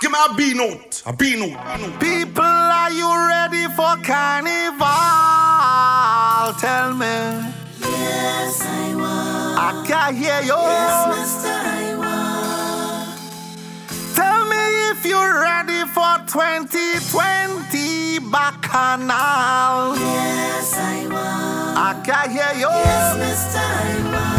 Give me a B note. A B note. People, are you ready for carnival? Tell me. Yes, I was. I can hear you. Yes, Mister I was. Tell me if you're ready for 2020 Bacchanal. Yes, I was. I can hear you. Yes, Mister I was.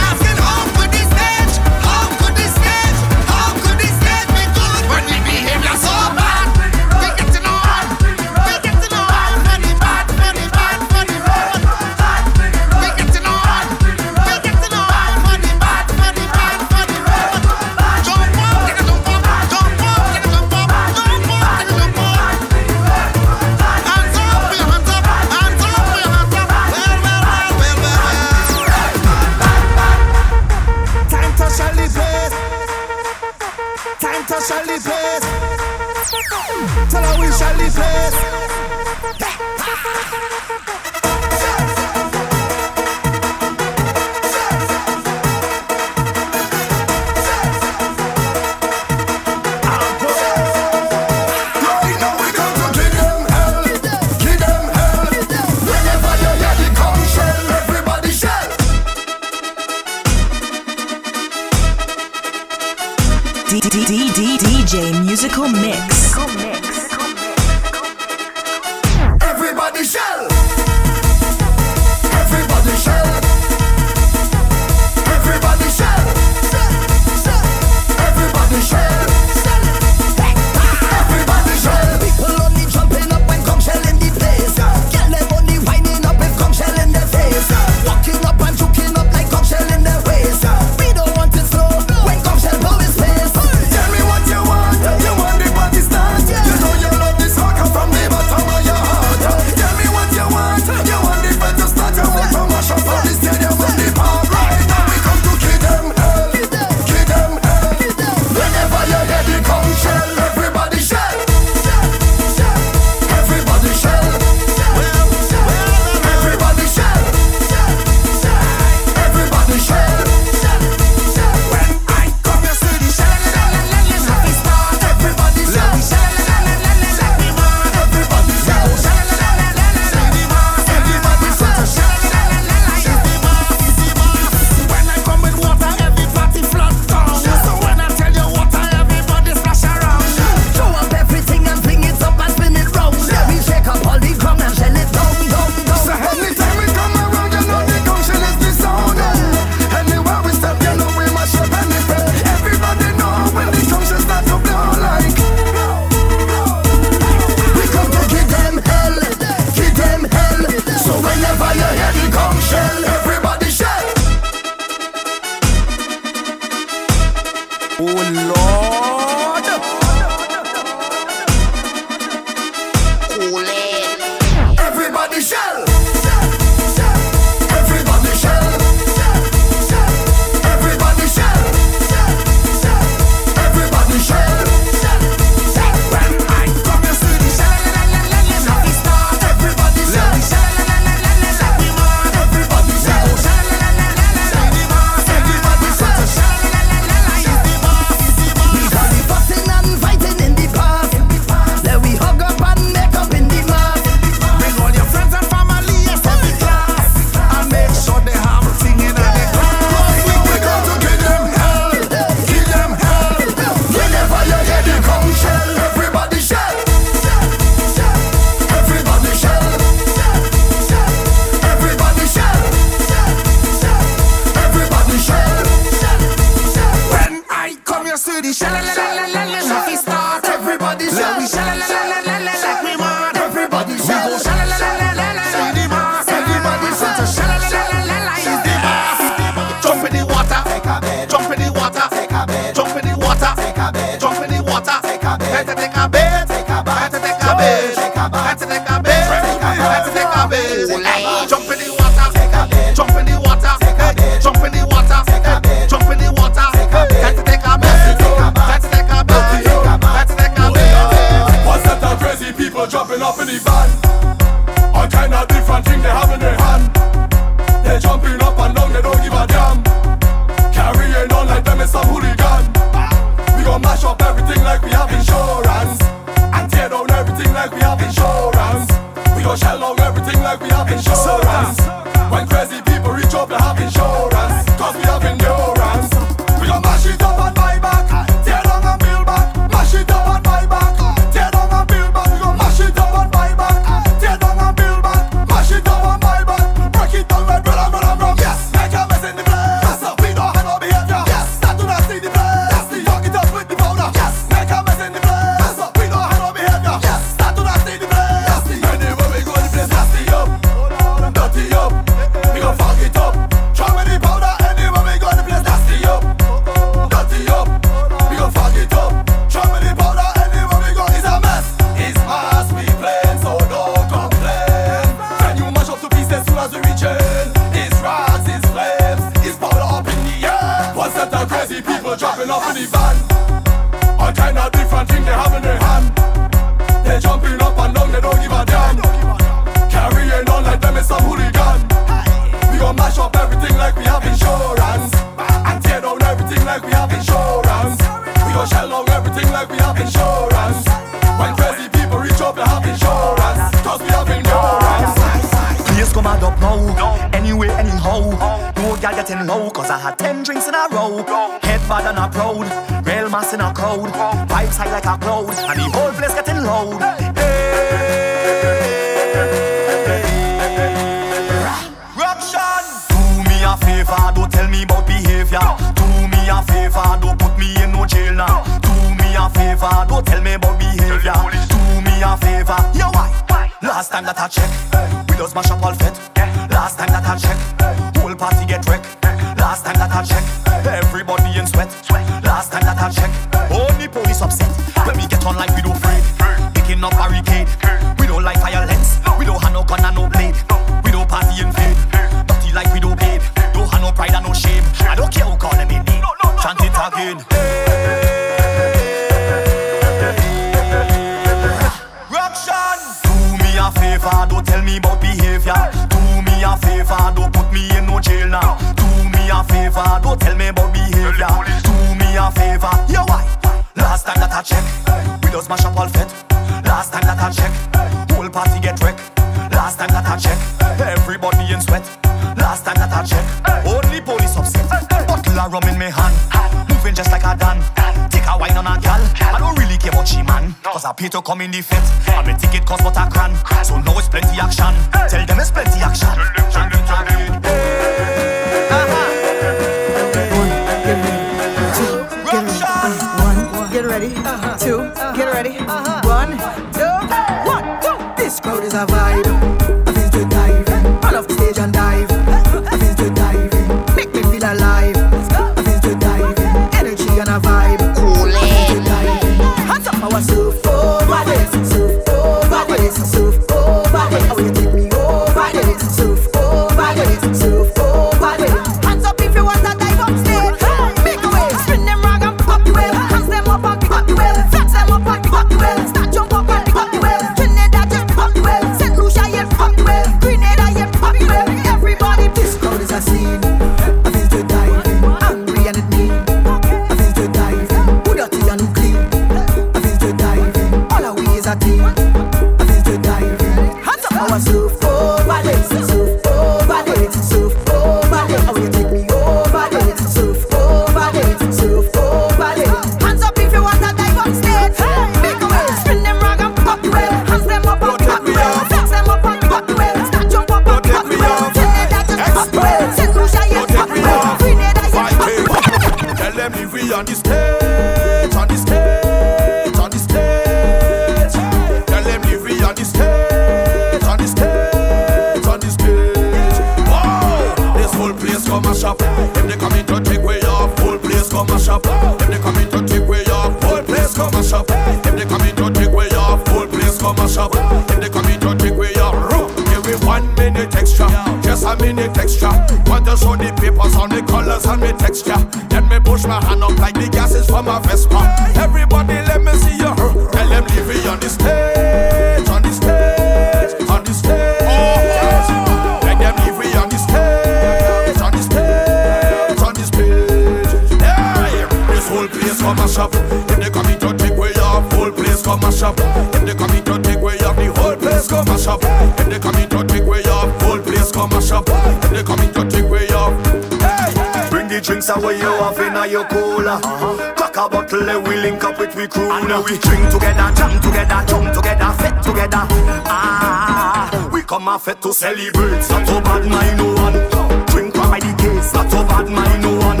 drinks are where you have in your cola. Uh-huh. Crack a bottle, we link up with we crew. And now we drink together, jam together, jump together, fit together. Ah, we come off it to celebrate. Not so bad, my no one. Drink by the case, not so bad, my no one.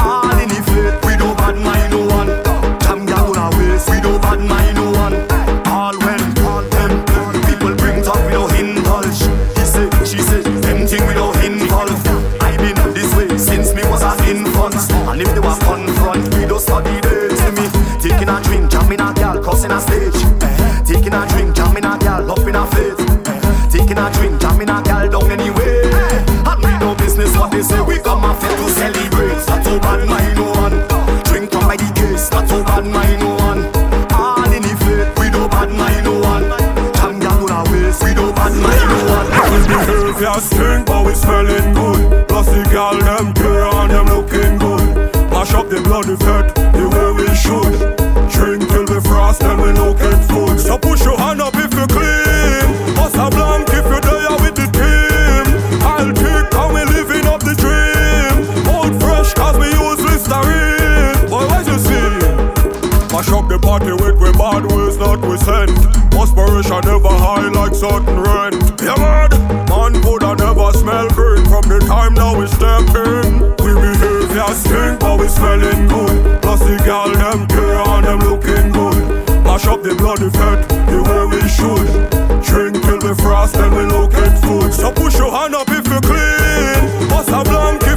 All in the fit. we don't bad, my no They say we come off to celebrate. That's how bad mine one. Drink up by the case. That's how bad mine one. All in the faith, we don't bad mine one. Jam gal on our waist, we don't bad mine one. We behave as stink, but we spelling that we send, Aspiration never high like certain rent. Yeah, man, man woulda never smell green from the time that we step in. We behave behavior stink, but we smelling good. Plus the gal them care and them looking good. Mash up the bloody fat the way we should. Drink till we frost, then we looking food. So push your hand up if you clean. What's a blanket?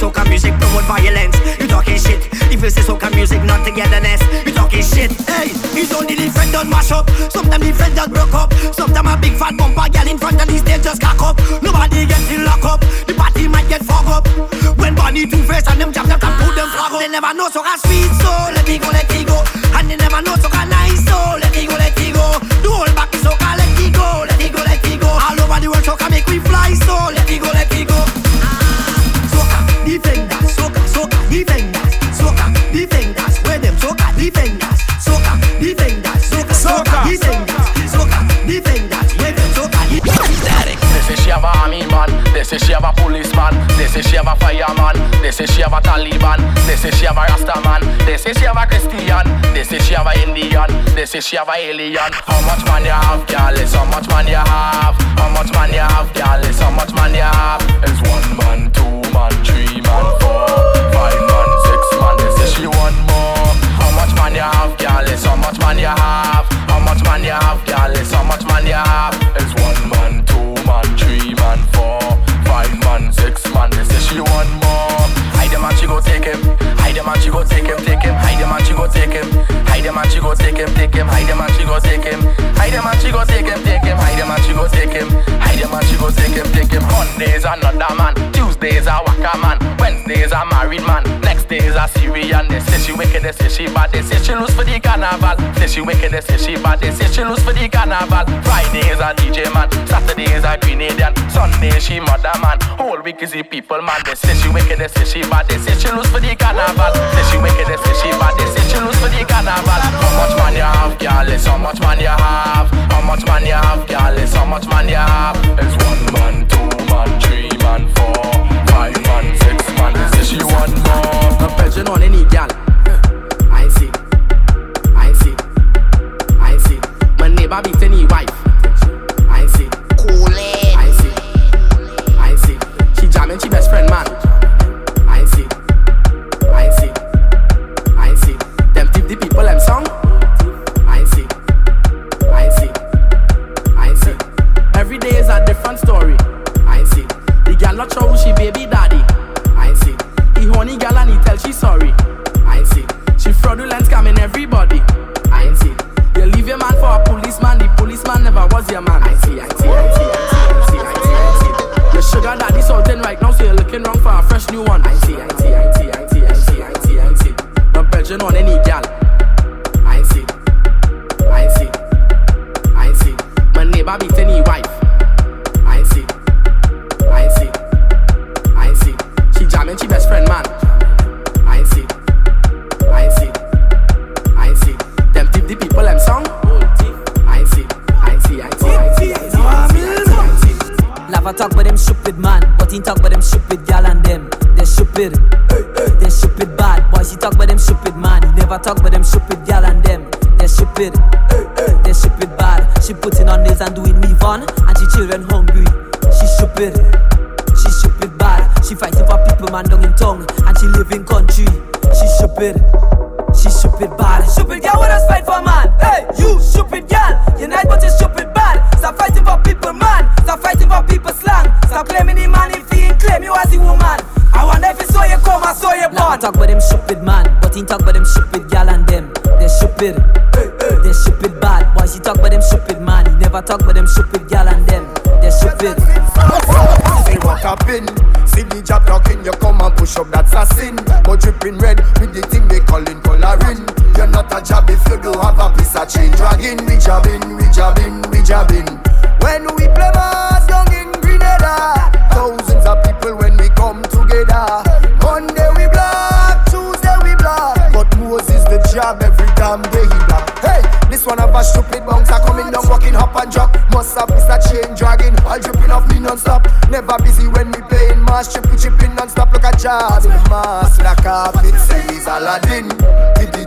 soca music promote violence. You talking shit. If you say soca music not togetherness, you talking shit. Hey, it's only the friend that mash up. Sometimes the friend that broke up. Sometimes a big fat bumper girl in front of the stage just cock up. Nobody gets in lock up. The party might get fucked up. When Bonnie Two Face and them jam them can put them flag up. They never know soca sweet. She have a policeman. They say she have a fireman. They say she have a Taliban. They say she have a Rastaman. They say she have a Christian. They say she have a Indian. They say she have a alien. How much money you have, girl? It's how much money you have. How much money you have, girl? It's how much money you have. It's one man, two man, three man, four, five man, six man. They say she want more. How much money you have, girl? It's how much money you have. How much money you have, girl? It's how much money you have. She go take him, take him. Hide them and she go take him. Hide them and she go take him, take him. Hide them and she go take him. Hide them and she go take him, take him. Hide them and she go take him. Hide them and she go take him, take him. Mondays another man. Tuesdays a waka man. Wednesdays a married man. Days. They say she wicked, they say she bad. They say she lose for the carnival. Say she wicked, they say she bad. They say she lose for the carnival. Fridays a DJ man. Saturdays a Grenadian. Sunday she mother man. Whole week is the people man. They say she wicked, they say she bad. They say she lose for the carnival. Say she wicked, they say she bad. They say she lose for the carnival. How much money you have, girl? How much money you have. How much money you have, girl? How much money you have. It's one man, two man, three man, four, five man, she want more. No pressure on any gal. I see, I see, I see. My neighbor beat any wife.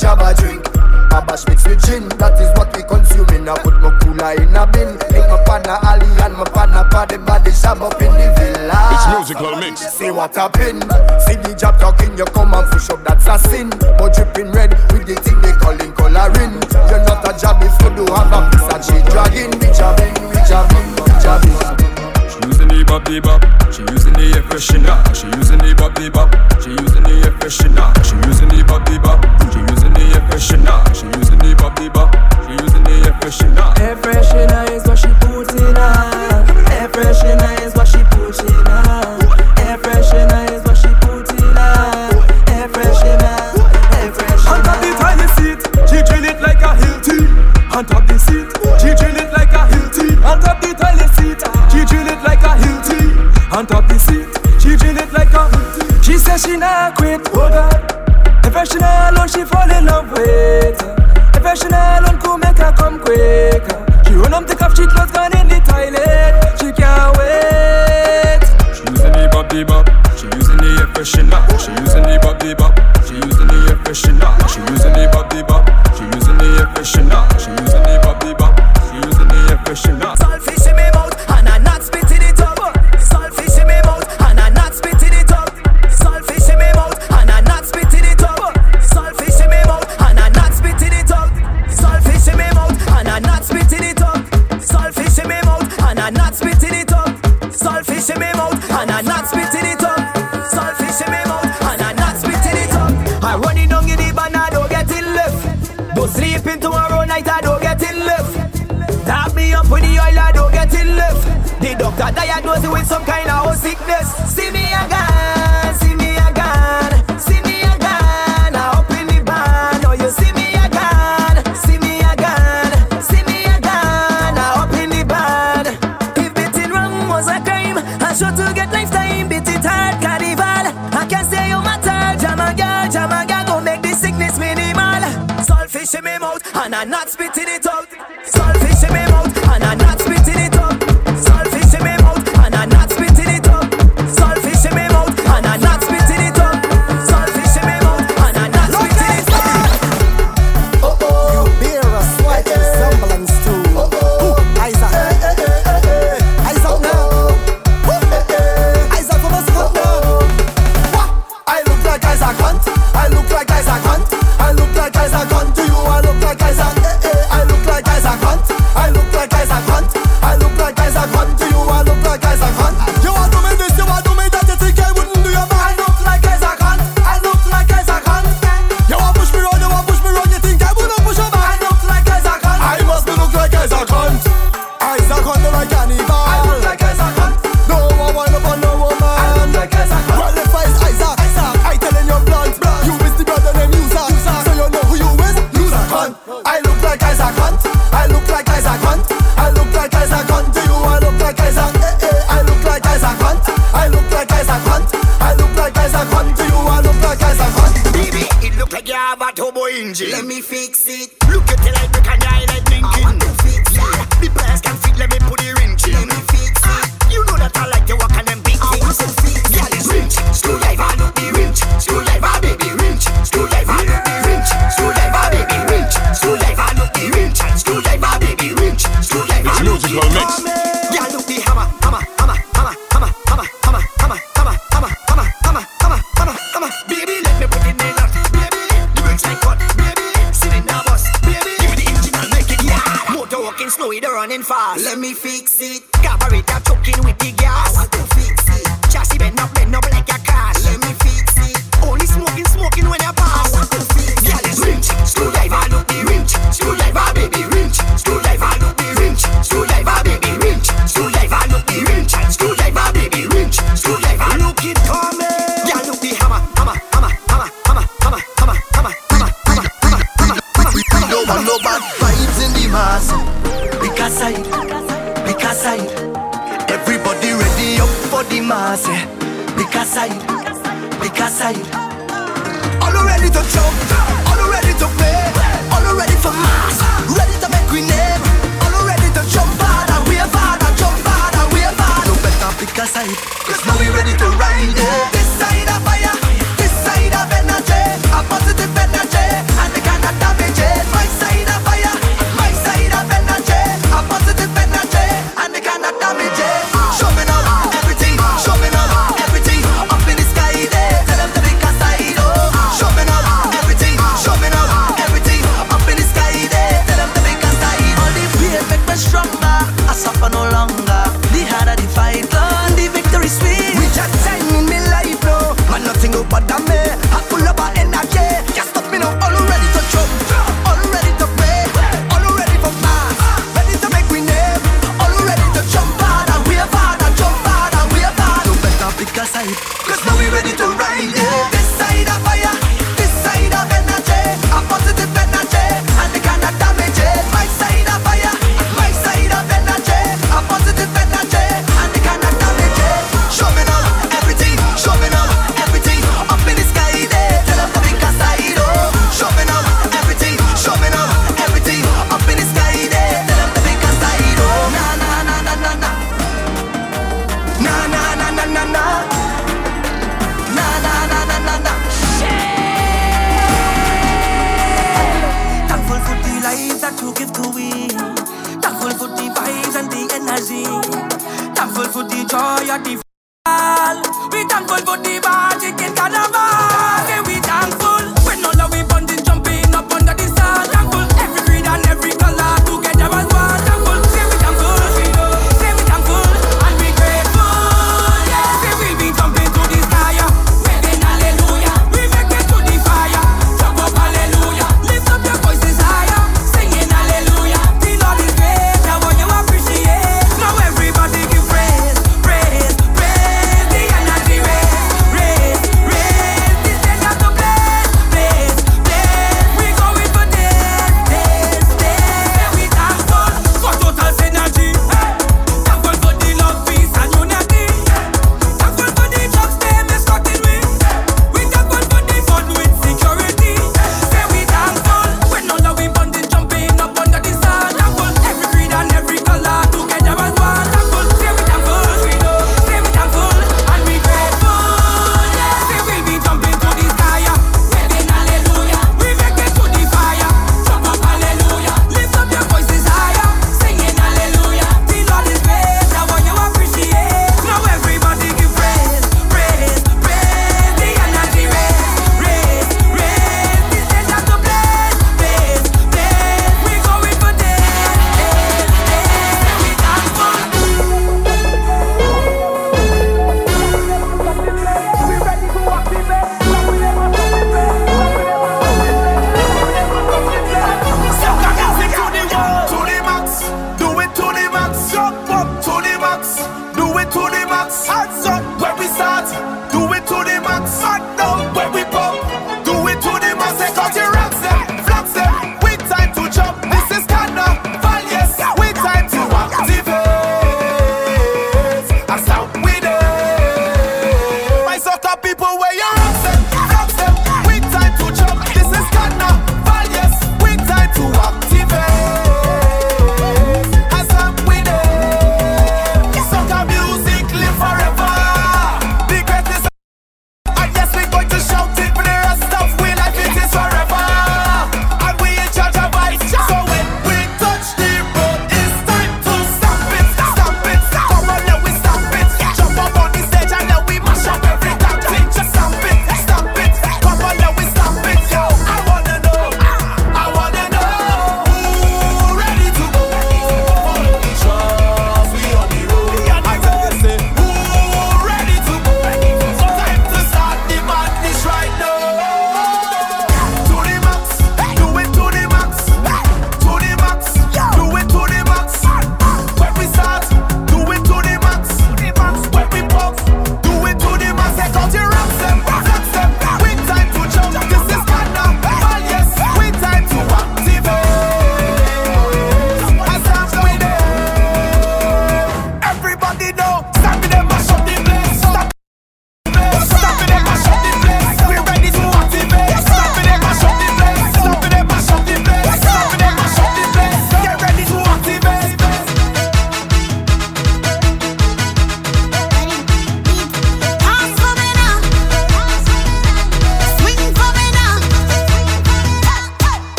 Give the job a drink. Babash mix with gin, that is what we consuming. I put my cooler in a bin. Link my partner Ali and my partner Paddy Body Shab up in the villa. It's musical mix. See what happen. See the job talking, you come and push up, that's a sin. But dripping red with the thing they calling coloring. You're not a job if you do have a piece of chain dragging. We jabbing, we jabbing, we jabbing. She using the bop the bop. She using the air freshener. She using the bop the bop. She using the air freshener. She using the bop the bop. She using the air freshener. She using the bop the bop. She using the air freshener. Air freshener is what she put in her. Air freshener is what she put in her. Air freshener is what she put in her. Air freshener, air freshener. On top the toilet seat, she drill it like a Hilti. On top say she not quit, oh God. If she not alone, she fall in love with If she not alone, could make her come quicker. She run up take off, she clothes gone in the toilet. She can't wait. She using the bop, the bop. She using the air freshener. She using the bop, the bop. She using the air freshener. She using the bop, the bop. She using the air freshener.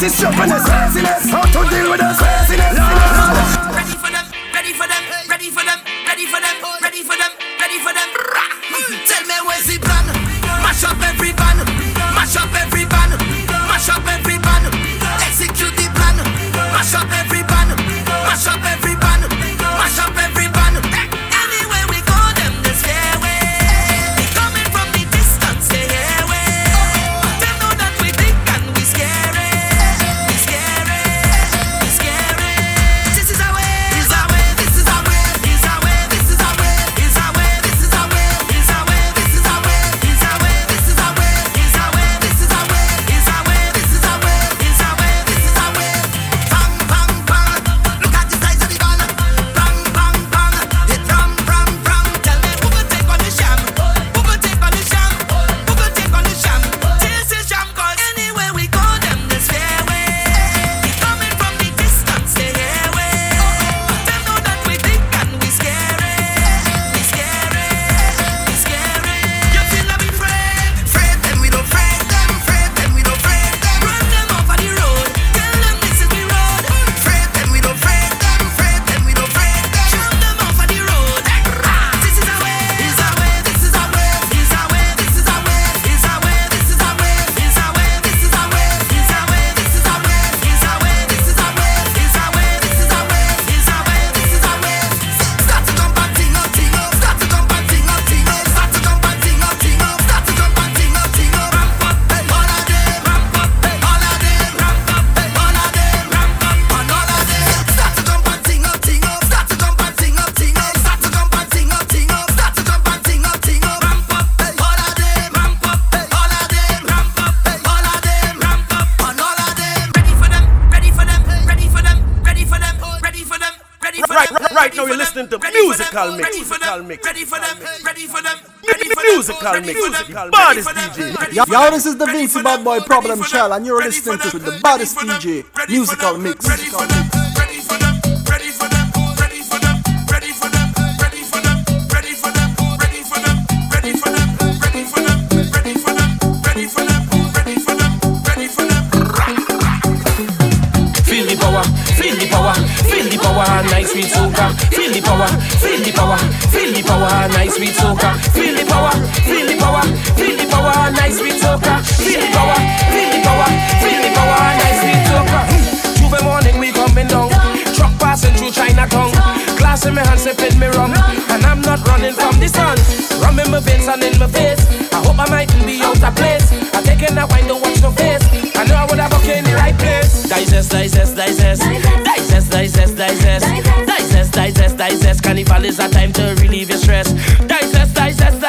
Stupidness, craziness. How to deal with this musical mix. Musical mix. Ready for them, ready for them, Musical mix. Baddest DJ. Yo, yo, this is the Vincy Bad Boy Problem Child, and you're listening to the baddest DJ musical mix. Sweet soca. Ah. Feel the power, feel the power, feel the power, nice sweet soca. Ah. Feel the power, feel the power, feel the power, nice sweet soca. Ah. J'ouvert morning we coming down, truck passing through Chinatown. Glass in my hand, sipping me rum, and I'm not running from the sun. Rum in my veins and in my face. I hope I mightn't be out of place. I taking that wine, don't watch no face. I know I would have walked in the right place. Digest, digest, digest, digest, digest, digest, digest, digest, digest. Carnival is a time to relieve your stress.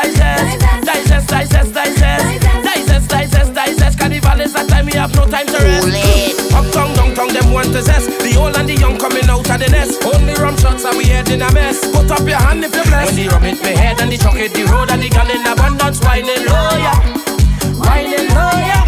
Digest, digest, digest, digest, digest, digest, digest, digest, digest. Carnival is a time we have no time to rest. Uptown, downtown, them want to zest. The old and the young coming out of the nest. Only rum shots and we head in a mess. Put up your hand if you're blessed. When the rum hit me head and the truck hit the road and the gun in abundance, whining low, yeah, whining low, yeah.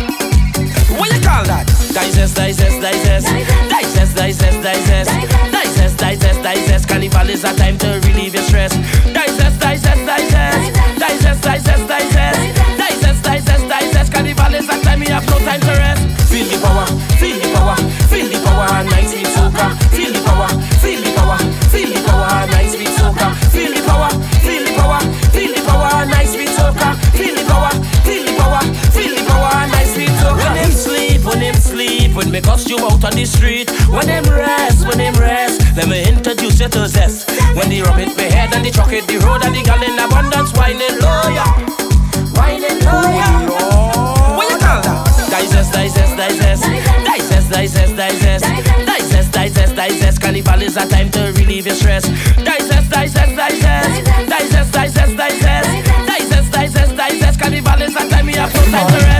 What you call that? Digest, digest, digest, digest, digest, digest, digest, digest, digest. Carnival is a time to relieve your stress. Digest, digest, digest, digest, digest, digest, digest, digest, digest. Carnival is a time we have no time to rest. Feel the power, feel the power, feel the power, nice sweet soca. Feel the power, feel the power, feel the power, nice sweet soca. Feel the power, feel the power, feel the power, nice sweet soca. Feel the power, feel the power, feel the power, nice sweet soca. When him sleep, when him sleep, when me costume out on the street. When him rest, when him rest, let me introduce you to zest. When they rub it, we head and they truck it, the road and the gal in abundance, whining low, yeah. Whining low, yeah. What you call that? Digest, digest, digest. Digest, digest, digest. Digest, digest, digest. Carnival is a time to relieve your stress. Digest, digest, digest. Digest, digest, digest. Digest, digest, digest. Carnival is a time we have no time to rest.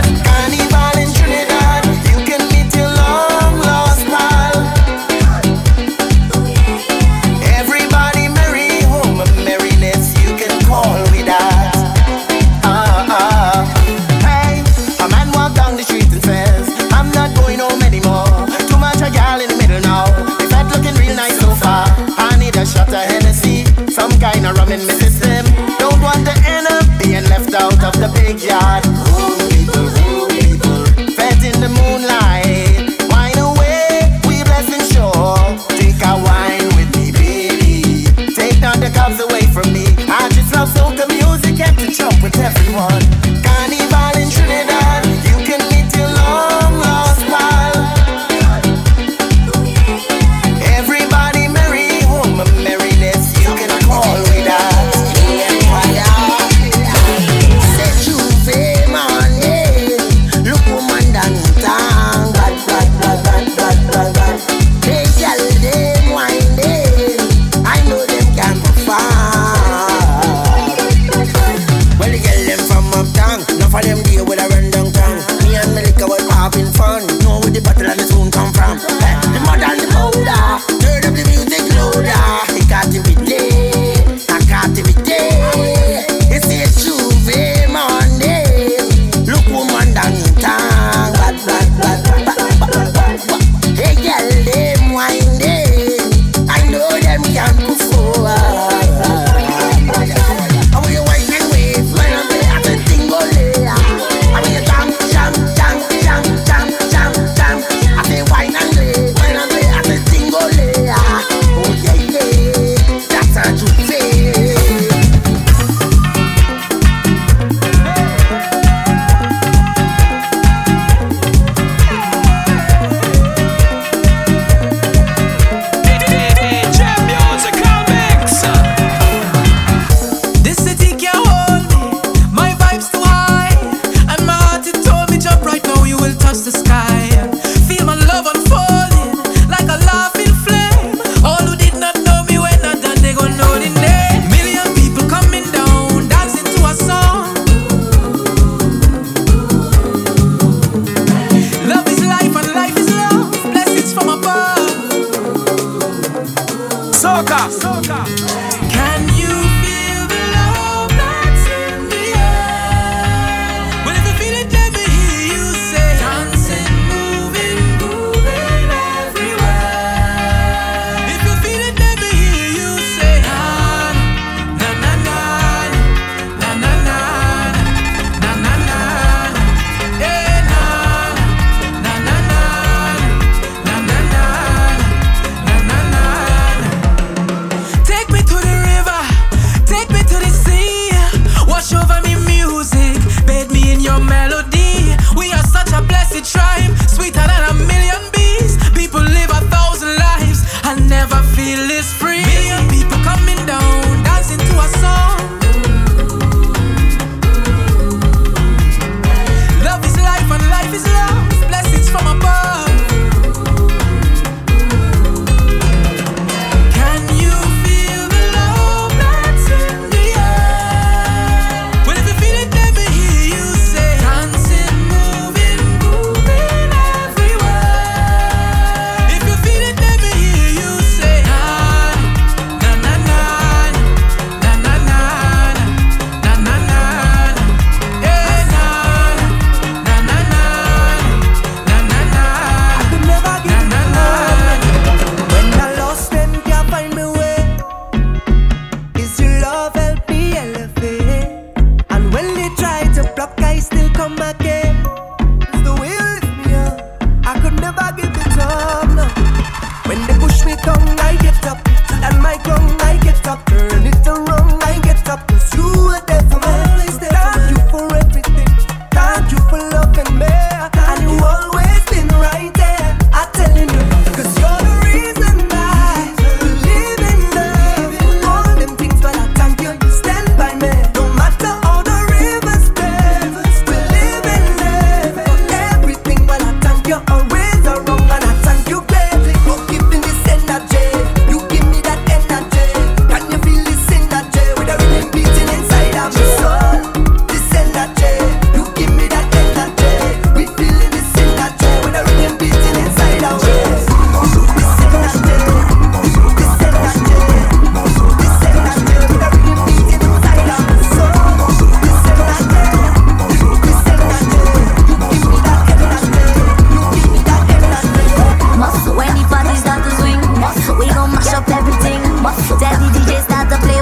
Daddy DJ start to play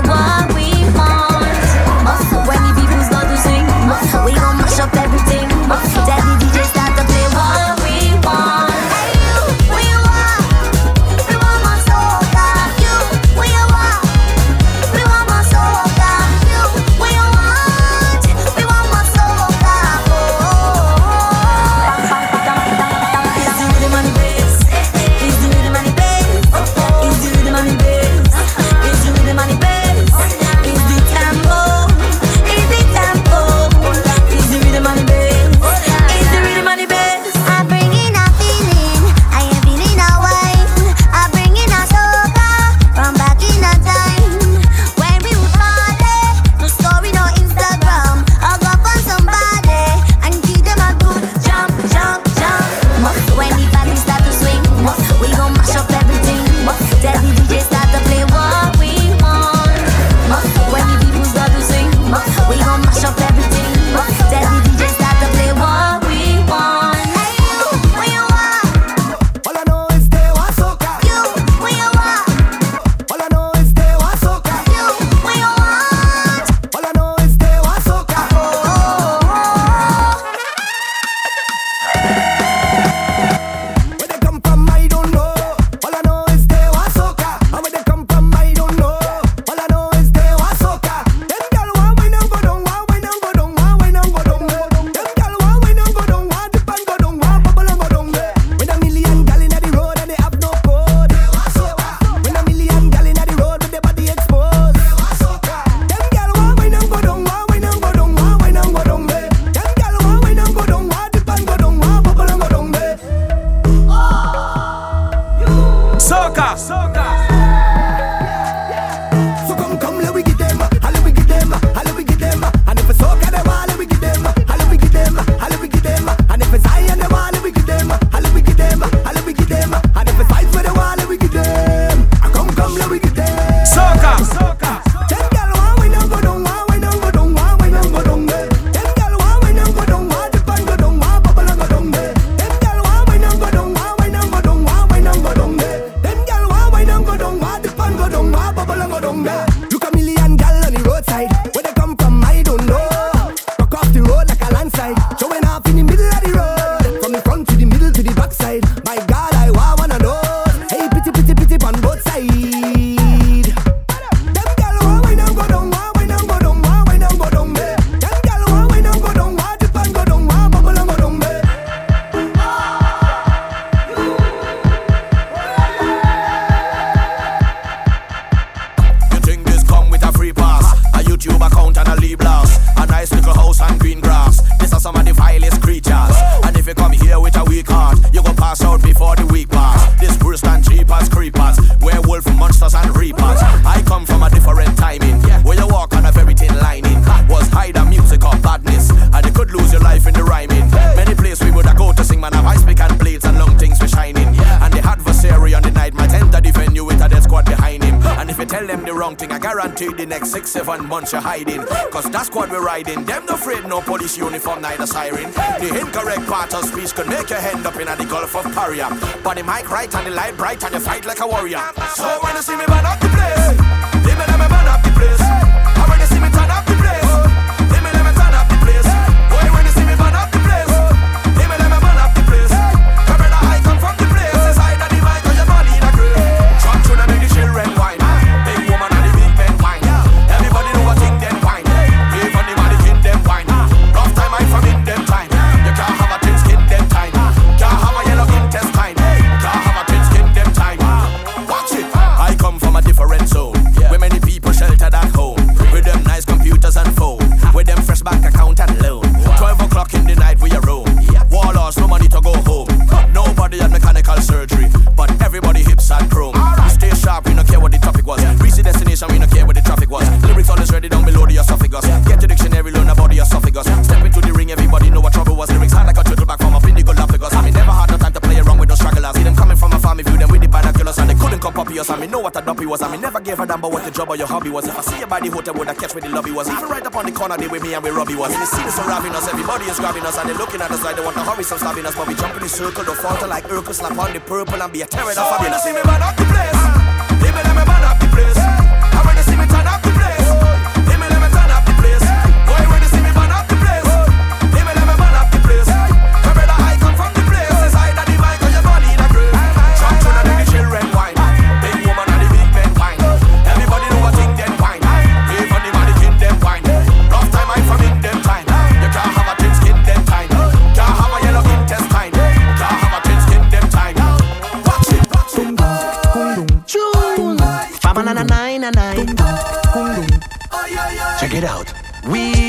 out. We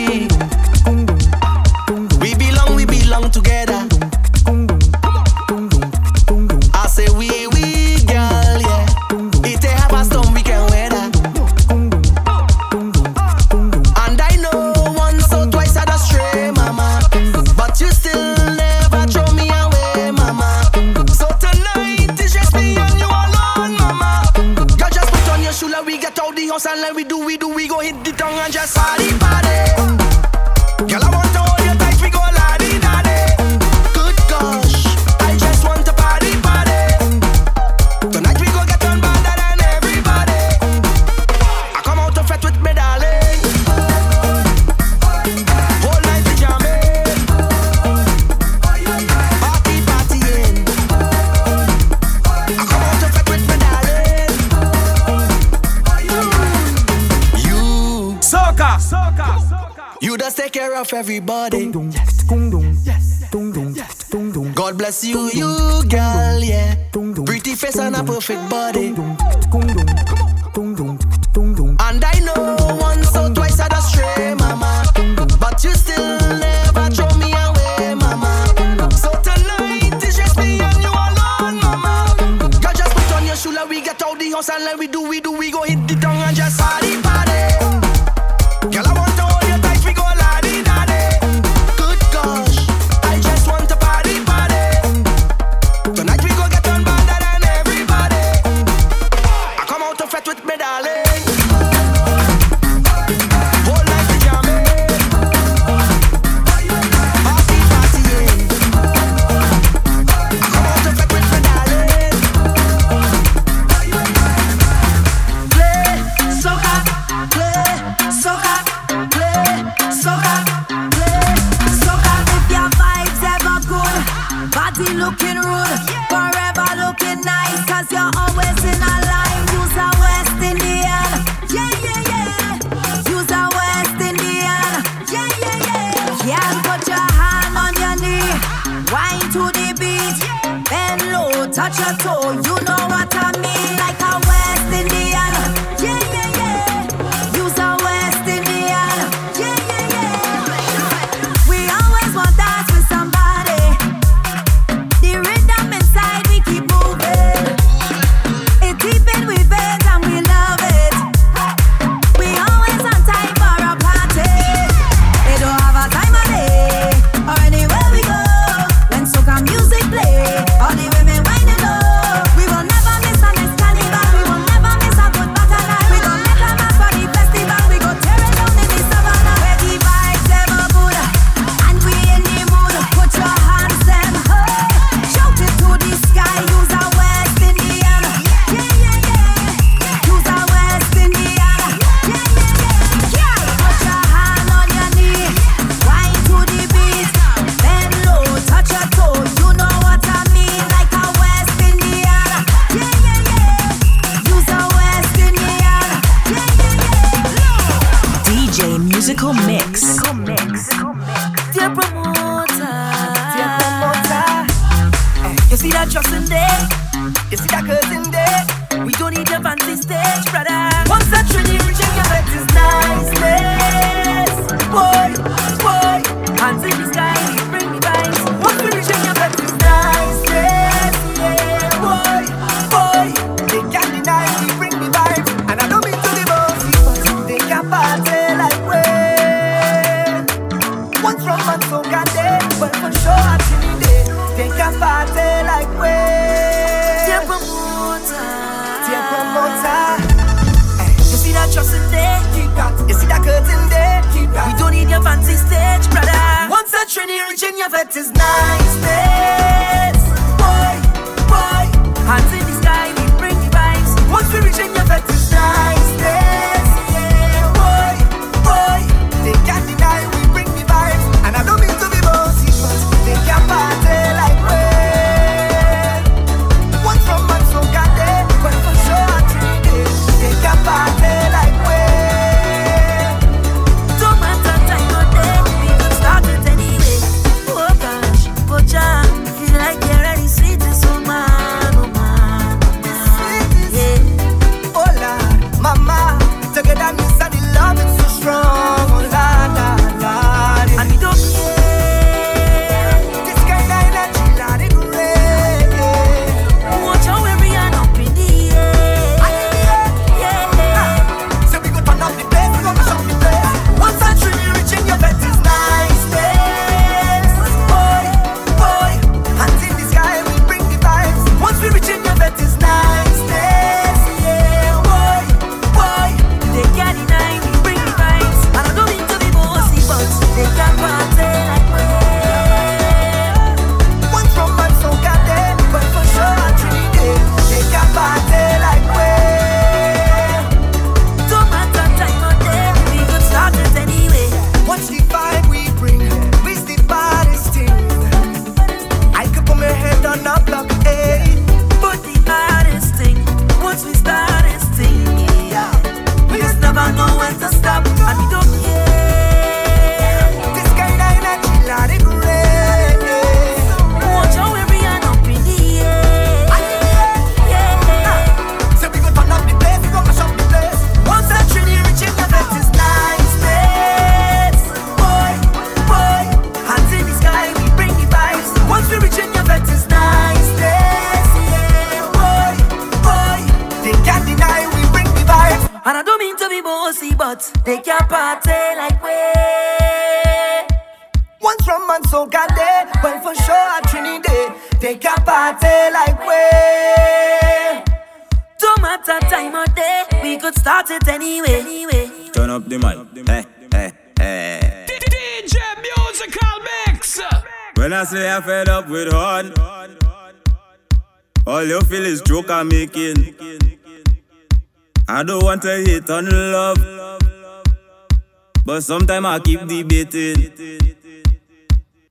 Time I keep debating.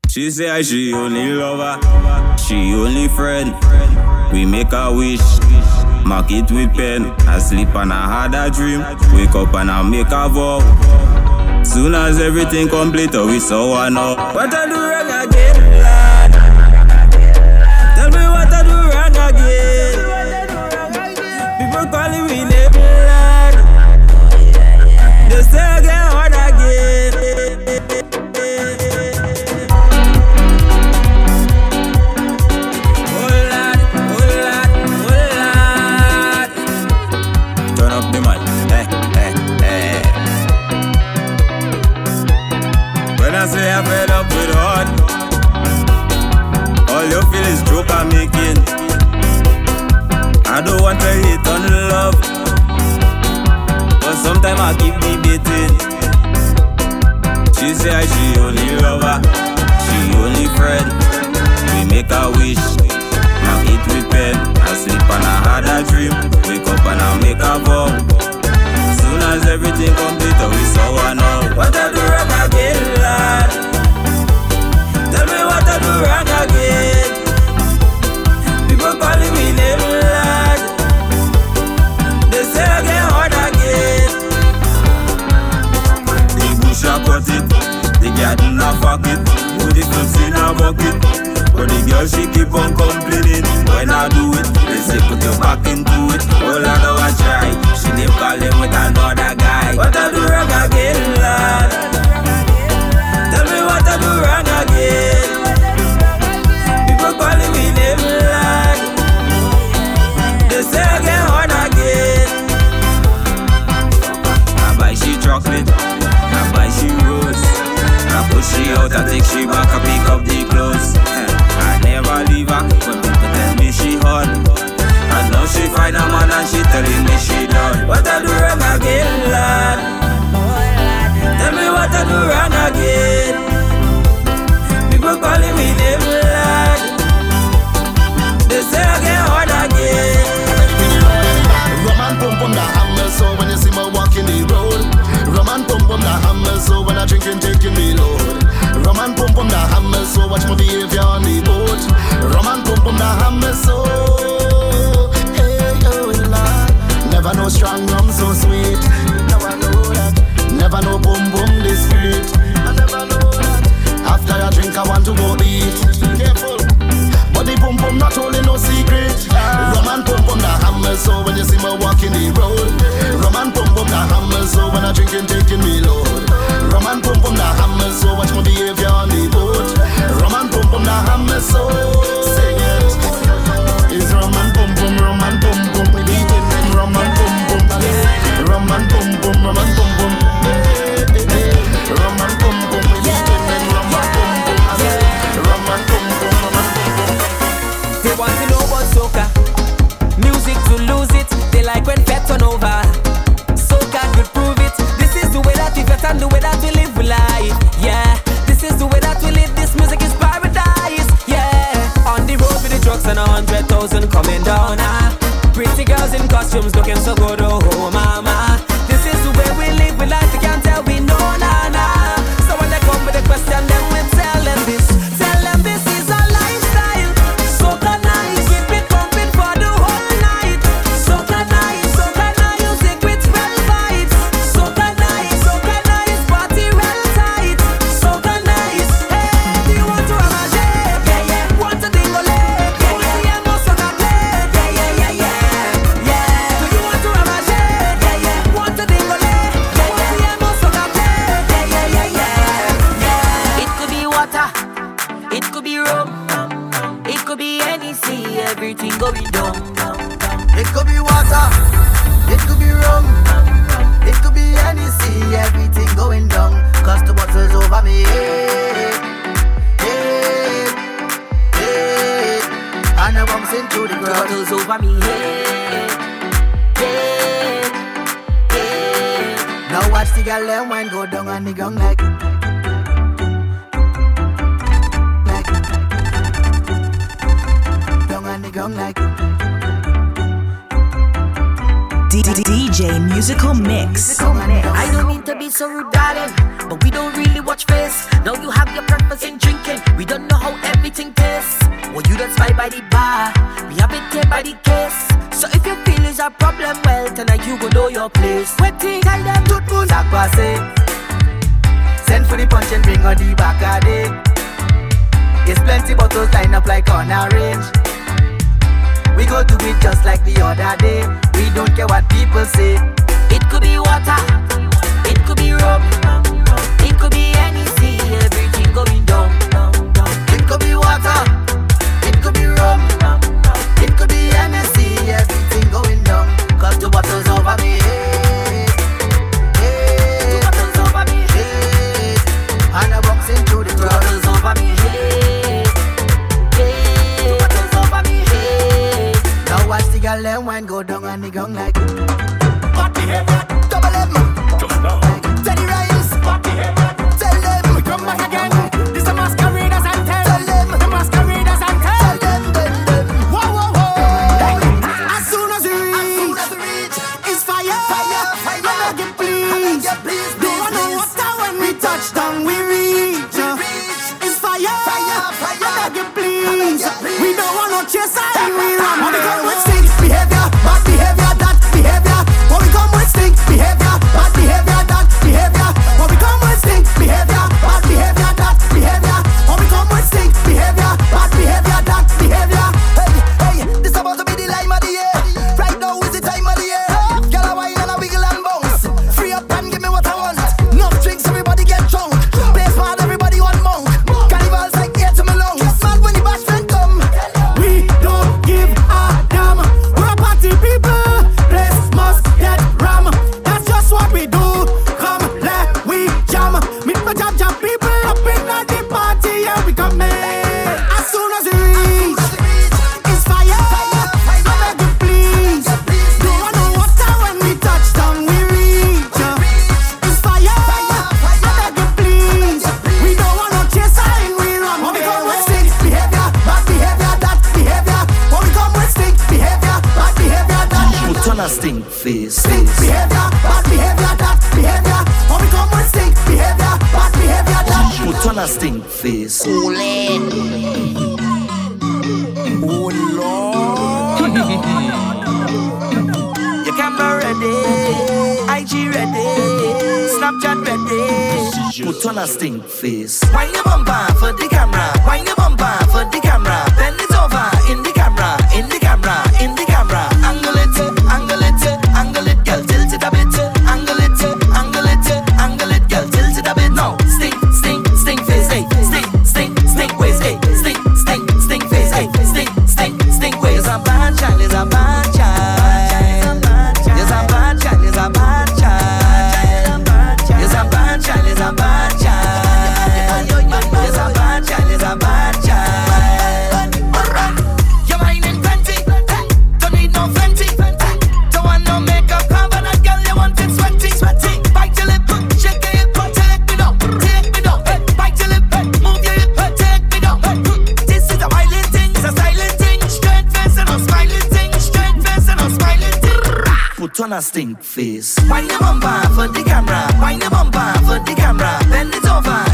She say she only lover, she only friend. We make a wish, mark it with pen. I sleep and I had a dream. Wake up and I make a vow. Soon as everything complete, oh, we saw one up. But I costumes looking so good, oh, oh my on a stink face. Wind the bumper for the camera, wind the bumper for the camera, bend it over.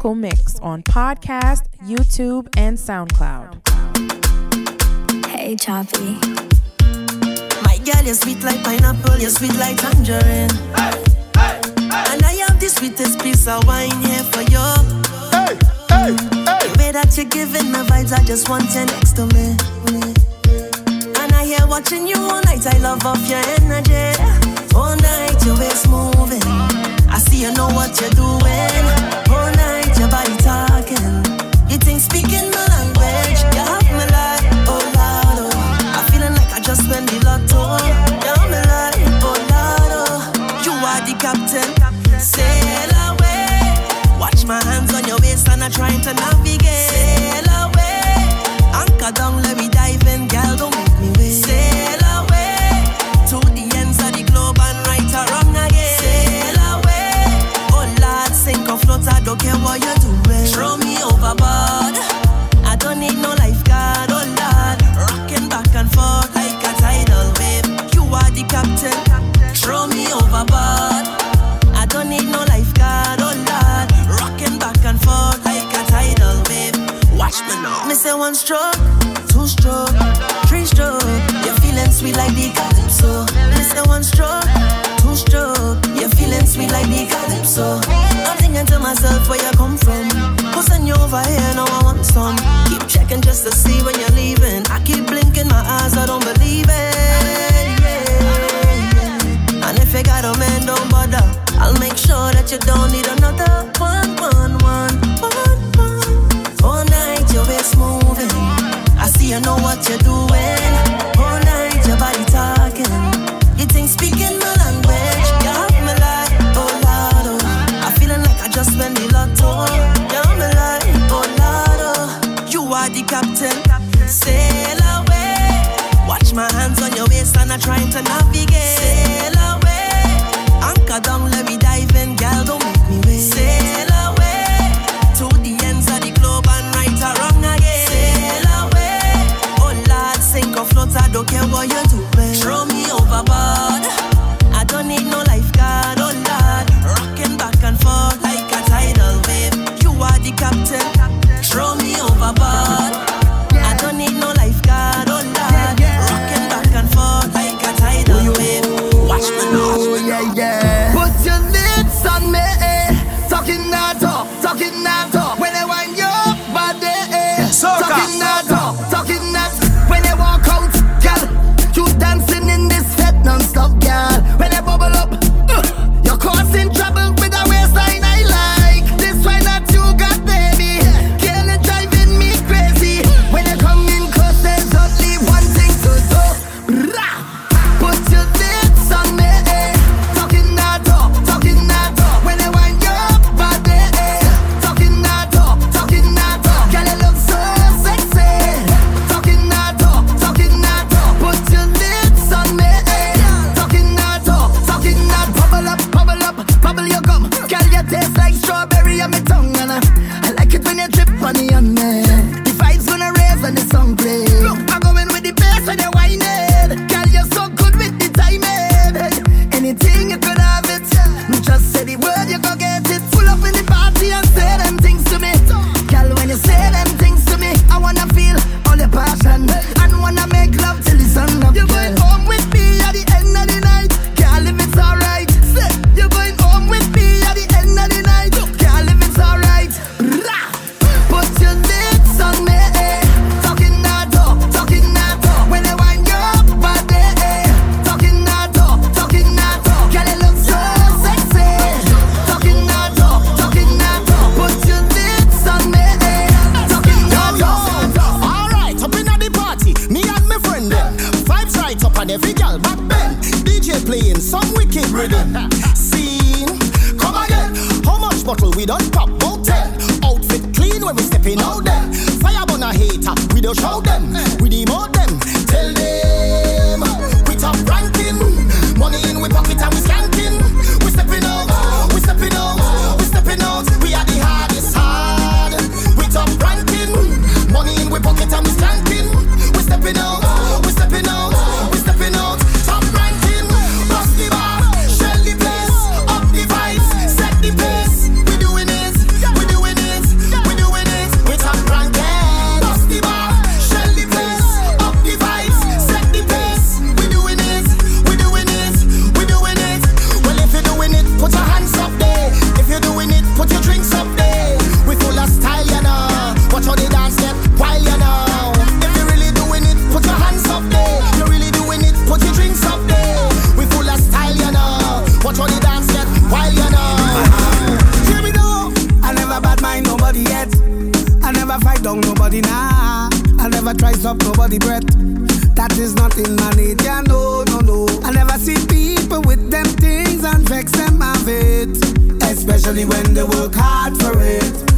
Critical Mix on podcast, YouTube, and SoundCloud. Hey, Choppy. My girl, you're sweet like pineapple, you're sweet like tangerine. Hey, hey, hey. And I have the sweetest piece of wine here for you. Hey, hey, hey. The way that you're giving the vibes, I just want you next to me. And I hear watching you all night, I love off your energy. All night, your waist moving. I see you know what you're doing everything speaking my language. You have my life, oh Lord. Oh. I'm feeling like I just went the lotto. You have my life, oh Lord. Oh. You are the captain. Sail away. Watch my hands on your waist and I'm trying to navigate. struck, too struck. You're feeling sweet like the calypso. I'm thinking to myself where you come from. Pussing you over here, now I want some. Keep checking just to see when you're leaving. I keep blinking my eyes, I don't believe it. Yeah. And if you got a man, don't bother. I'll make sure that you don't need another one, one, one, one, one. All night your waist moving. I see you know what you're doing. Especially when they work hard for it.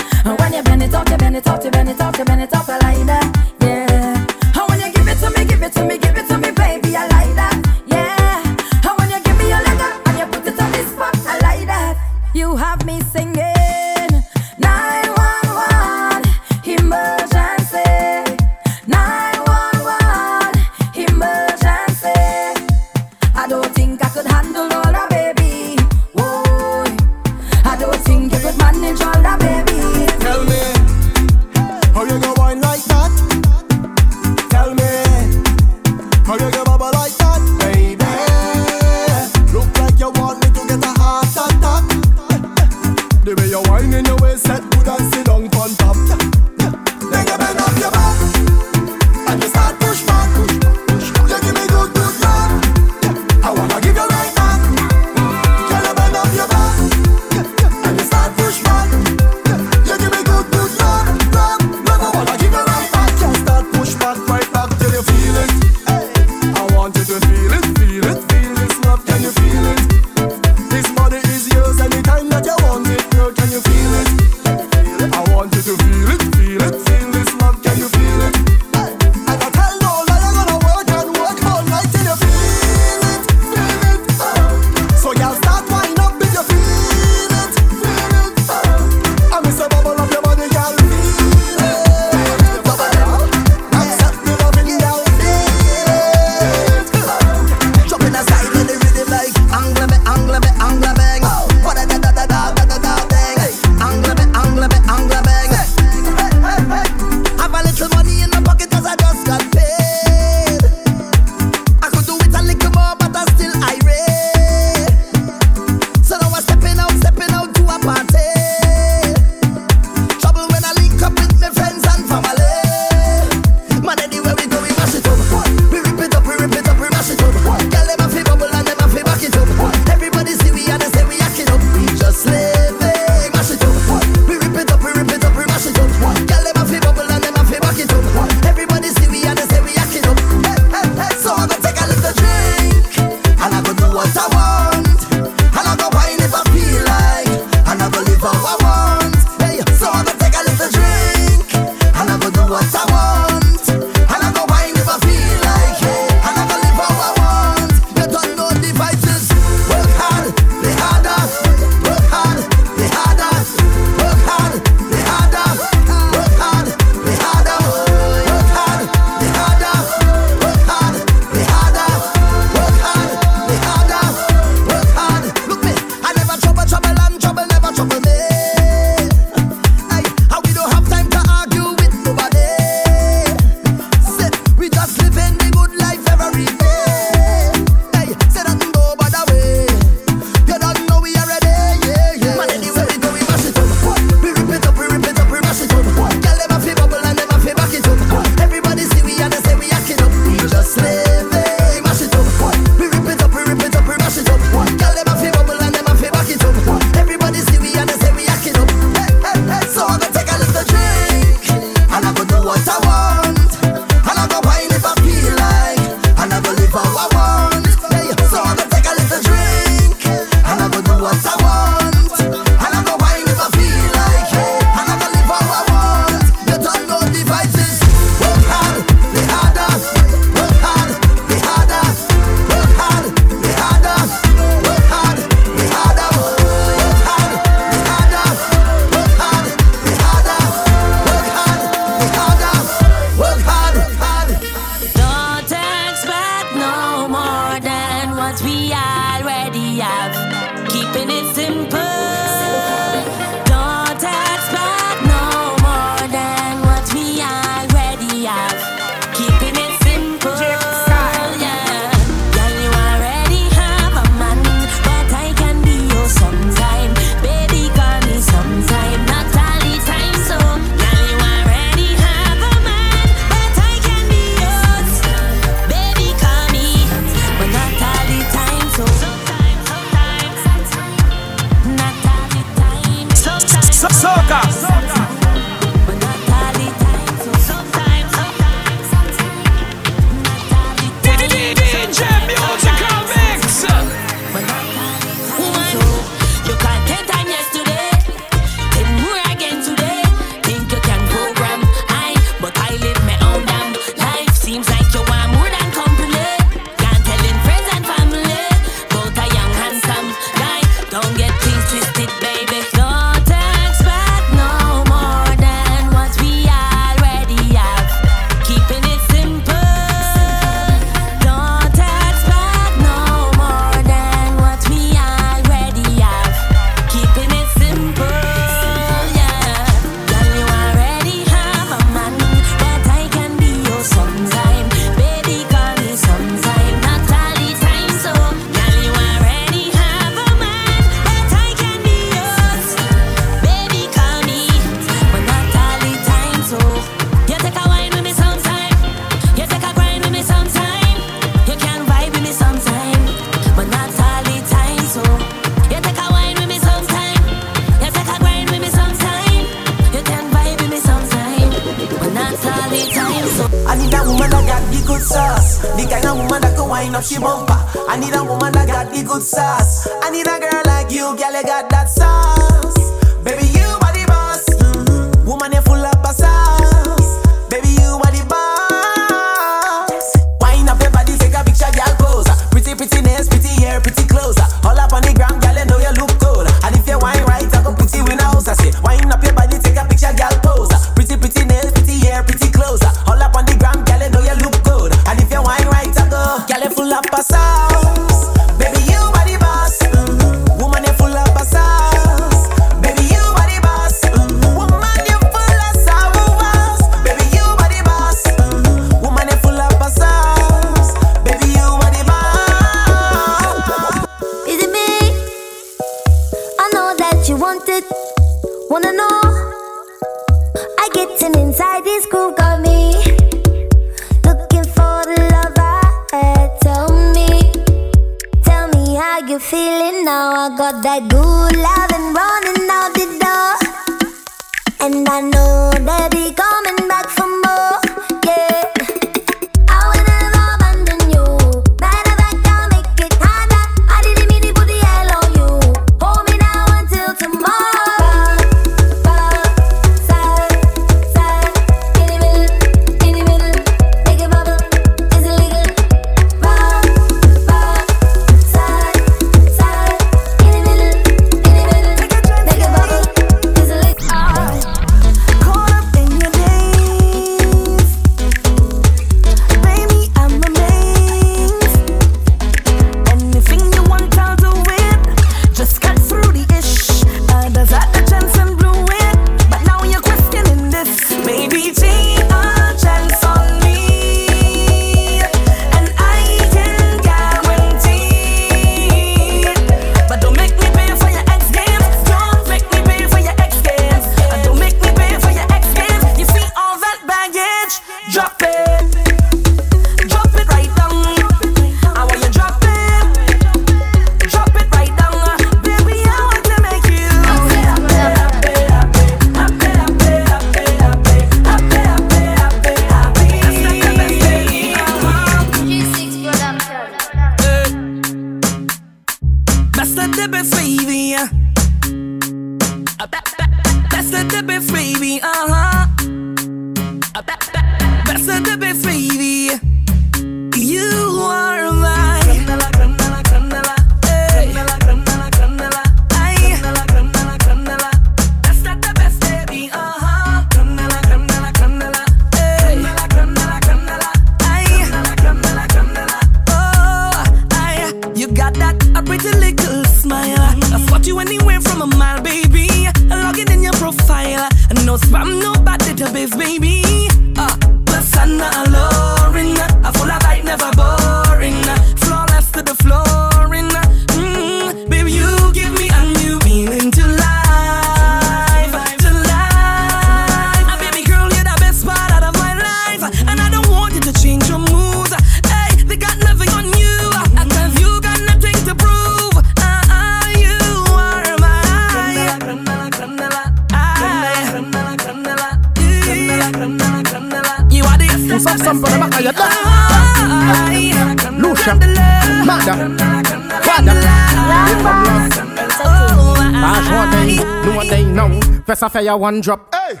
fire one drop. Hey.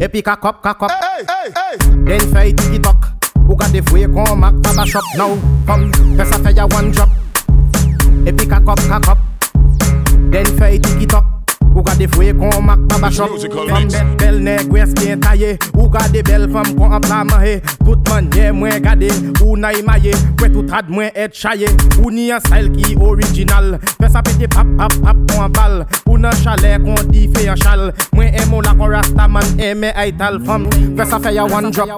Epic a cup, cup, cup. Hey, hey, hey. Then fight TikTok. Who got the fake on Mac Baba shop now? From kon mak baba shop Kom bet bel neg wes gen taye. Ou gade bel fam kon an plan mahe. Tout manye mwen gade ou na imaye Kwe tout rad mwen et chaye. Ou ni an style ki original. Fè sa pete pap pap pap kon an bal. Ou nan chalet kon di fe an chal. Mwen emo la kon rasta man eme ay tal Fè sa fè ya one drop.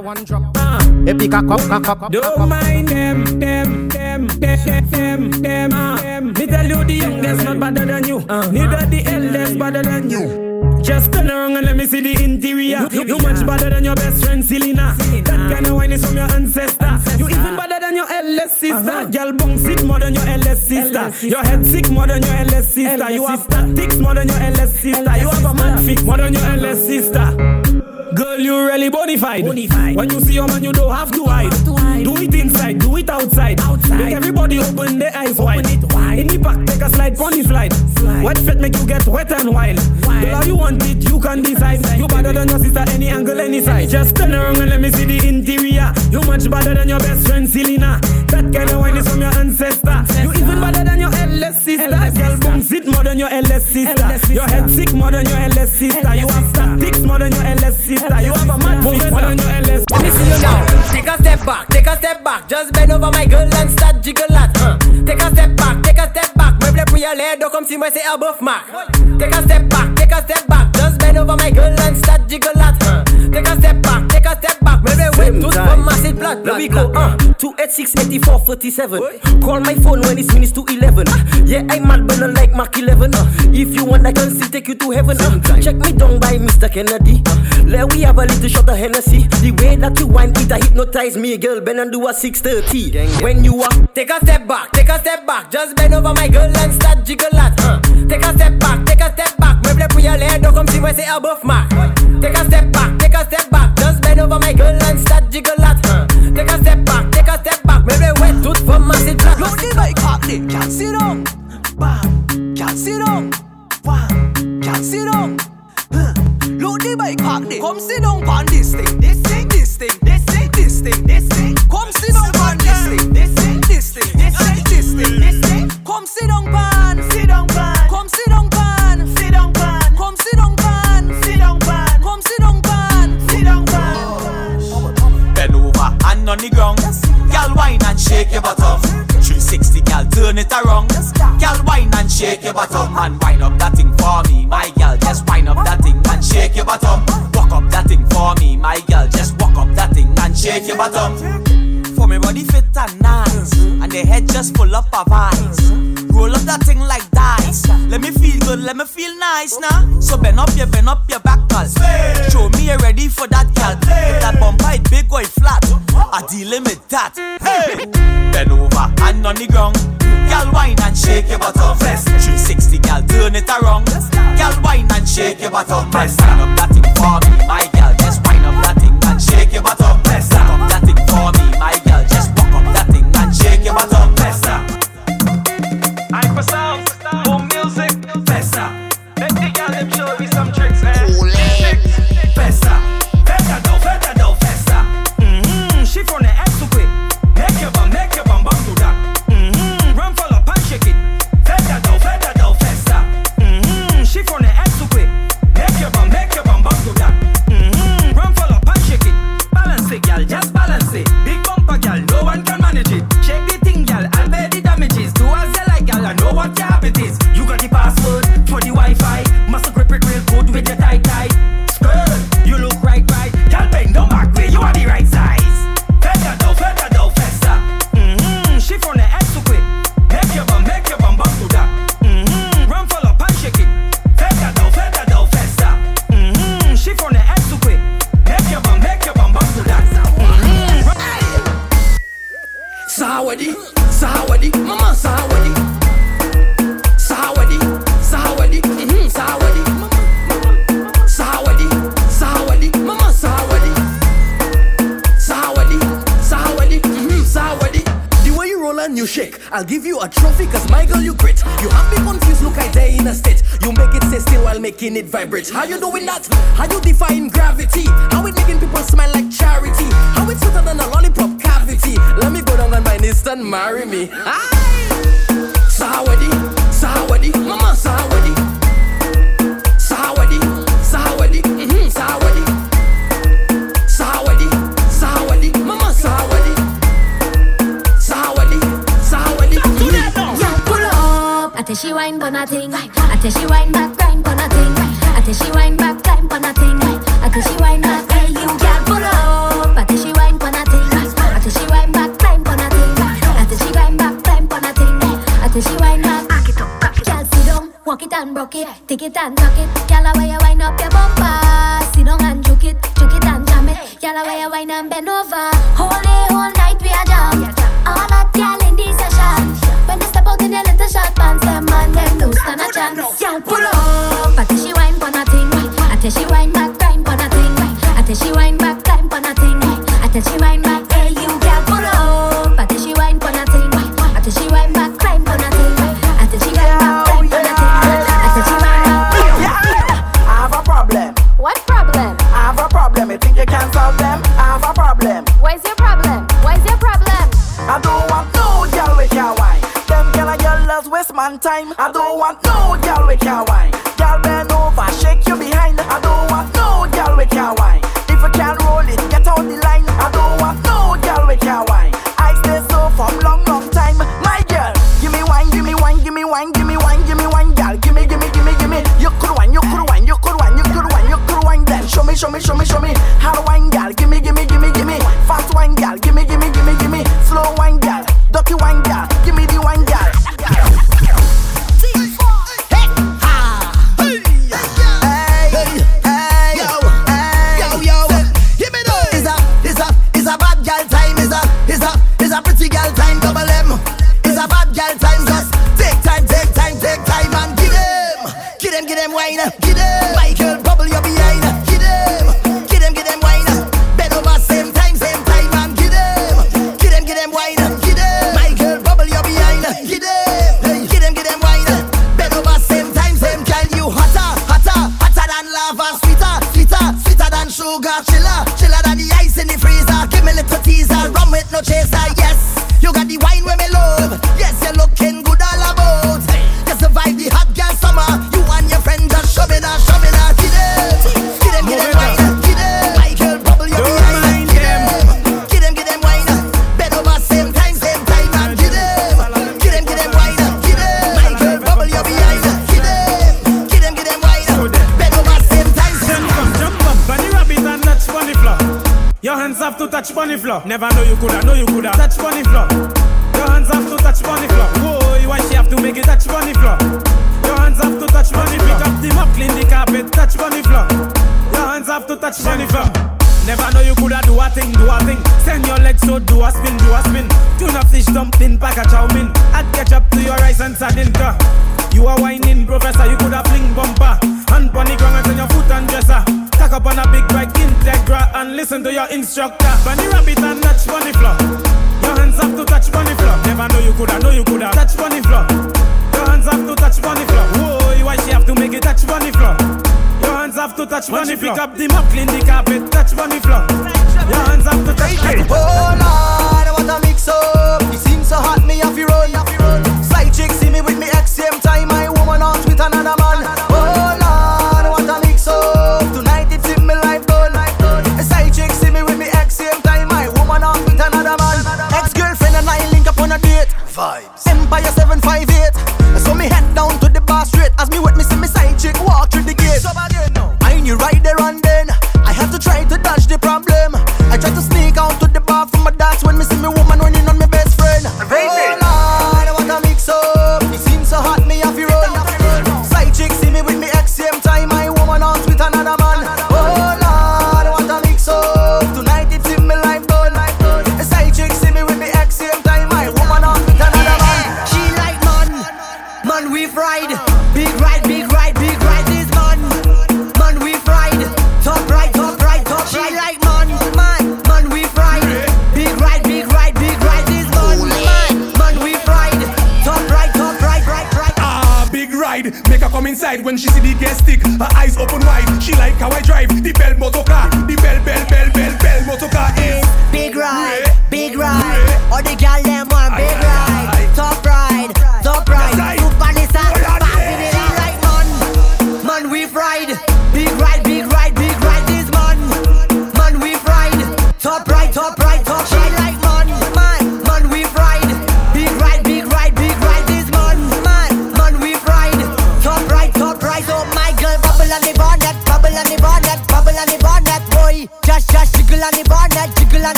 Uh. Epi kakop kakop Don't mind them, them, them, them, them, them, them. Me tell you the youngest not better than you. Uh. Neither the eldest better than you. Just turn around and let me see the interior. You much better than your best friend Selena. That kind of wine is from your ancestor. You even better than your eldest sister. Girl bounce it more than your eldest sister. Your head sick more than your eldest sister. You have tactics more than your eldest sister. You have a man fix more than your eldest sister. Girl, you really bonified. When you see your man, you don't have to hide. Do it inside, do it outside. Make everybody open their eyes wide. In the back, take a slide, pony slide. Wet fit make you get wet and wild. Girl, how you want it, you can decide. You better than your sister, any angle, any side. Just turn around and let me see the interior. You much better than your best friend Selena. That kind of wine is from your ancestor. You even better than your eldest sister. Girl, bounce it more than your eldest sister. Your head sick more than your eldest sister. You have tactics more than your eldest sister. You have a your eldest. Let me see you now. Take a step back, take a step back. Just bend over my girl and start jiggle that. Take a step back, back. Meuble pour y aller, donc comme si moi c'est above mark. Take a step back, take a step back. Just bend over my girl and start jiggle that. Uh. Take a step back, take a step back. Meuble whip tout from massive blood. Here we go. Uh. 286 84 47. Call my phone when it's minutes to 11. Yeah, I'm mad, but not like Mark 11. Uh. If you want, I can still take you to heaven. Uh. Check me down by Mr. Kennedy. Let we have a little shot of Hennessy. The way that you whine, it a hypnotize me, girl. Bend and do a 630. When you walk, take a step back, take a step back. Just bend over my girl and start jiggle that. Uh. Take a step back, take a step back. Meuble pour y aller, donc comme si moi c'est above mark. Take a step back, take a step back. Just bend over my girl and start jiggle that. Uh. Take a step back, take a step back. Meuble wet tout from massive black. Load the bike up there, can't sit down. Bam, can't sit down. Bam, can't sit down. Huh. Load the bike up there. Come sit down on this thing, this thing, this thing, this thing, this thing. Come sit down on this thing, this thing, this thing, this thing, this thing, this thing. Come sit down pan, sit down pan. Come sit down pan, sit down pan. Come sit down pan, sit down pan. Come sit down pan, sit down pan. Bend over and on the ground. Girl, wine and shake your bottom. 360, girl, turn it around. Girl, wine and shake your bottom. And wine up that thing for me, my girl. Just wine up that thing and shake your bottom. Up that thing for me, my girl. Just walk up that thing and shake your bottom. For me body fit and nice, and the head just full up of eyes. Roll up that thing like dice. Let me feel good, let me feel nice now. So bend up your, bend up your back, girl. Show me you're ready for that, girl. That bumper it big it flat, I deal with that. Hey, bend over and on the ground. Girl, wine and shake your bottom. 360, girl, turn it around. Girl, wine and shake your bottom. Press wine up that thing for me, my girl. Just wine up that thing and shake your bottom. Press walk up that thing for me, my girl. And shake you shake. I'll give you a trophy cause my girl you great. You have me confused, look I there in a state. You make it stay still while making it vibrate. How you doing that? How you define gravity? How it making people smile like charity? How it's sweeter than a lollipop cavity? Let me go down on my knees and marry me. Aye, Sahawadi, Sahawadi, Mama Sahawadi. tell she wine for nothing. I tell she wine back time for nothing. I tell she wine back time for nothing. I tell she wine back hey you girl pull up. I tell she wine for nothing. I tell she wine back time for nothing. I tell she wine back time for nothing. I tell she wine back. Back it up, back it up. Girl sit down, walk it and rock it, take it and tuck it.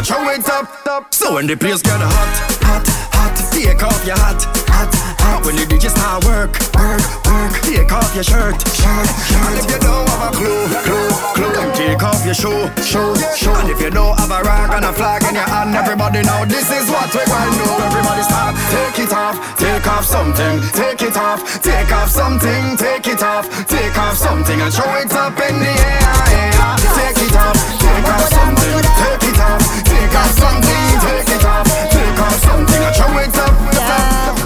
And throw it up, up. So when the place get hot, hot, hot, take off your hat, hat, hat. When the DJ start work, work, work, take off your shirt, shirt, shirt. And if you don't have a clue, clue, clue, take off your shoe, shoe, shoe. And if you don't have a rag and a flag in your hand, everybody know this is what we want to do. Everybody start, take it off, take off something, take it off, take off something, take it off, take off something, and show it up in the air. Take it off, take off something, take it take off something, take it off, take off something, and show it up.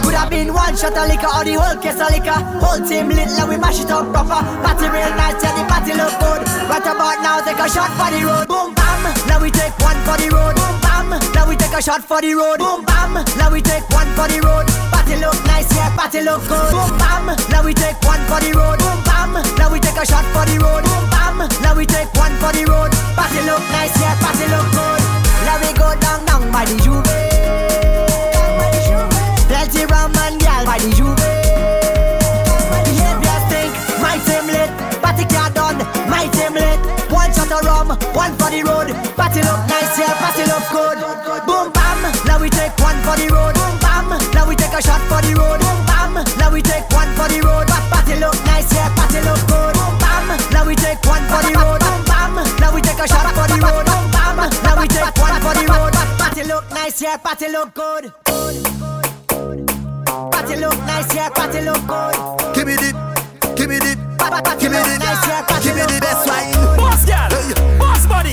Could have been one shot of liquor or the whole case of liquor. Whole team lit, like we mash it up proper. Party real nice, yeah, the party look good. Right about now, take a shot for the road. Boom bam, now we take one for the road. Boom bam, now we take a shot for the road. Boom bam, now we take one for the road. Party look nice, yeah, party look good. Boom bam, now we take one for the road. Boom bam, now we take a shot for the road. Boom bam, now we take one for the road. Party look nice, yeah, party look good. Now we go down, down by the J'ouvert. Plenty rum and gal by the J'ouvert. Behavior stink, my team lit. Party car done, my team lit. One shot of rum, one for the road. Party look nice, shot for the road. Boom bam, now we take one for the road. Pa- Party look nice, yeah, party look good. Boom bam, now we take one for the road. Boom bam, now we take a shot for the road. Boom bam, now we take one for the road. Pa- Party look nice, yeah, party look good. Party look nice, yeah, party look good. Give me the, give me the, give me the, nice, yeah, party give me the best wine. Boss girl, boss body,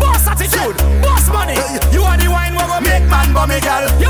boss attitude, boss money. You are the wine where we make man bummy girl. You what to do, girl?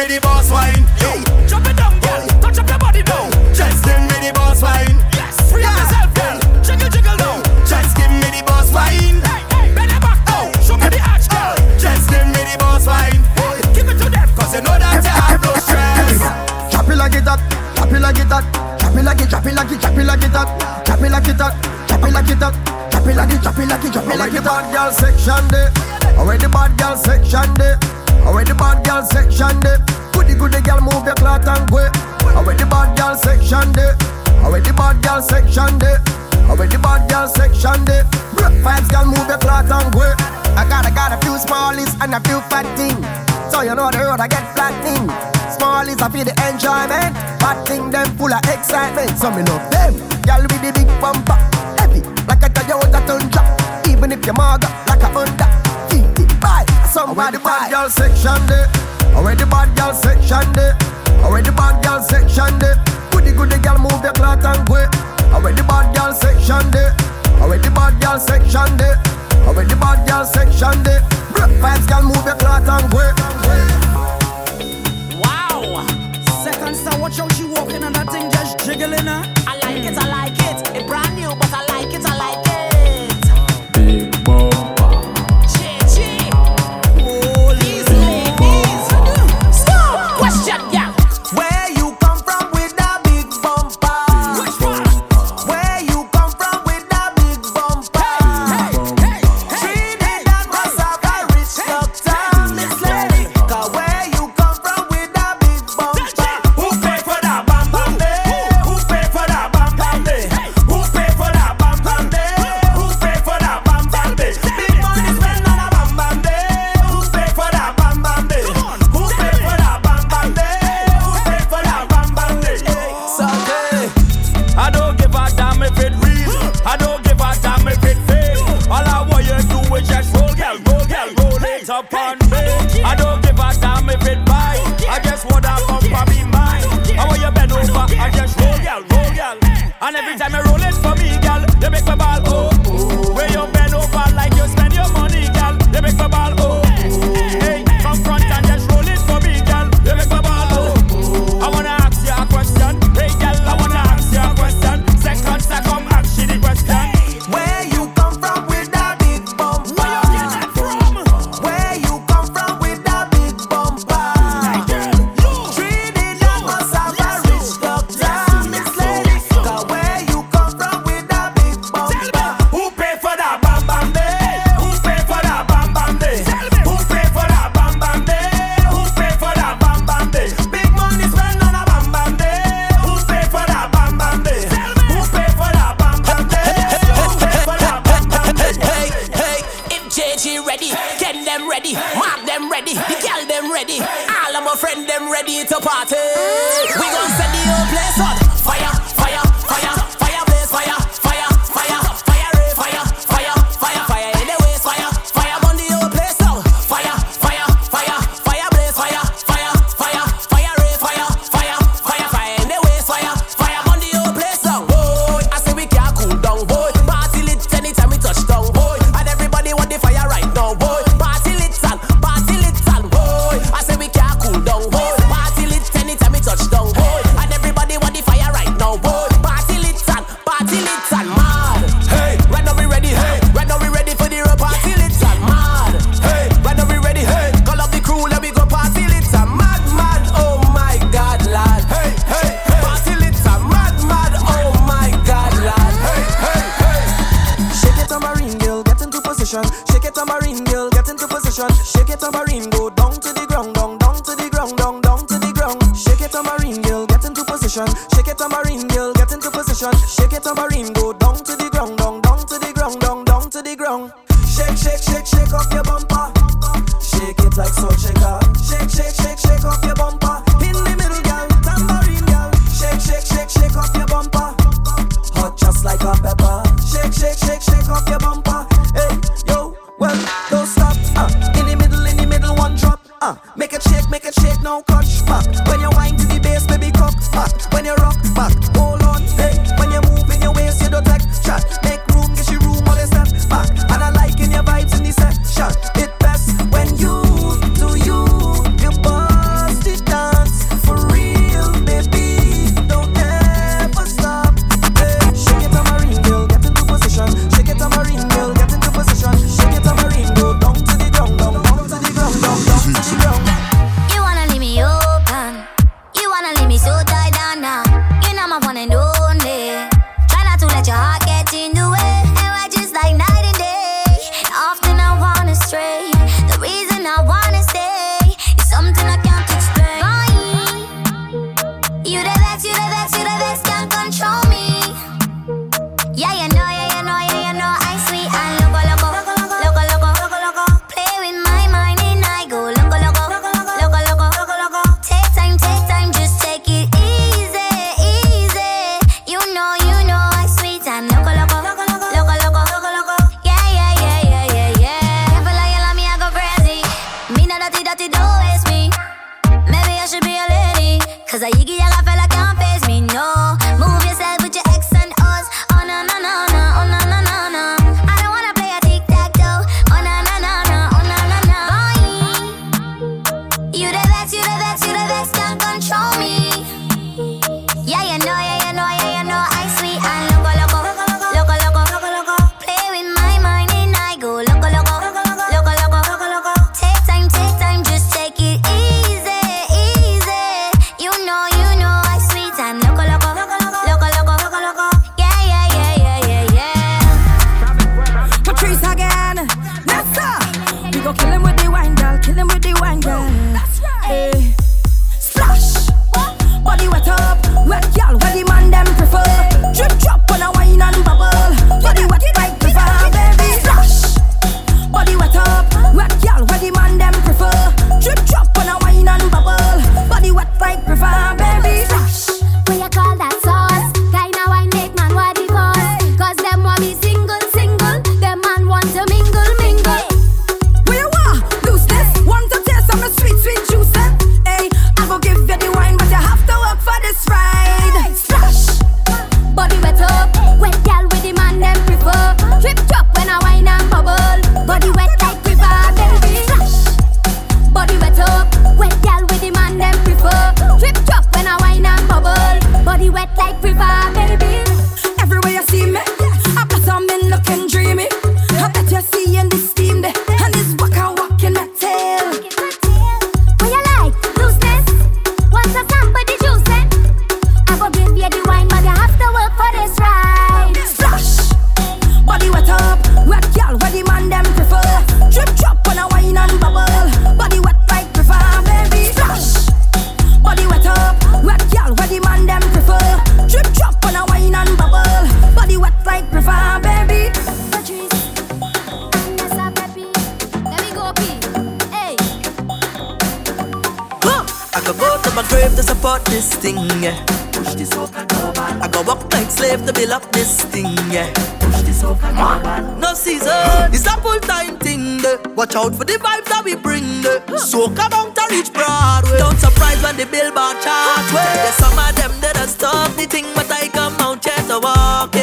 Me the boss wine. Yo, drop it down, girl. Touch up your body now. Just give me the boss wine. Yes, free up yourself, girl. Jiggle, jiggle now. Just give me the boss wine. Hey, hey, bend your back now. Show me the arch, girl. Just give me the boss wine. Give it to them. Cause you know that you have no stress. Drop it like it hot, drop it like it hot, drop it like it, drop it like it, drop it like it hot, drop it like it hot, drop it like it hot, drop it like it, drop it like it, drop it like it. Bad girl section day, away the bad girl section day, away the bad girl section day. Goody goody girl move your cloth and go. Away the bad girl section day, away the bad girl section day, away the bad girl section day. Vibes girl move your cloth and go. I got I got a few smallies and a few fat things, so you know the road I get flat thing. Small is a for the enjoyment. Bad thing them full of excitement. So me love them. Girl with the big bumper. Heavy like a Toyota Tundra. Even if your maga like a Honda. 50 buy somebody the bad girl section there. Away the bad girl section there. Away the bad girl section there. Goody goody girl move your cloth and go. Away the bad girl section there. Away the bad girl section there. Away the bad girl section there. Vibes girl move your cloth and go. Wow. Second star, watch how she walking and that thing just jiggling her. I like it, I like it. It brand And every time I thing. Push this I go walk like slave to build up this thing. Push this no season, it's a full time thing. Watch out for the vibes that we bring. Soca down to reach Broadway. Don't surprise when the billboard chart. There's some of them that have stopped the thing, but I come out here to walk.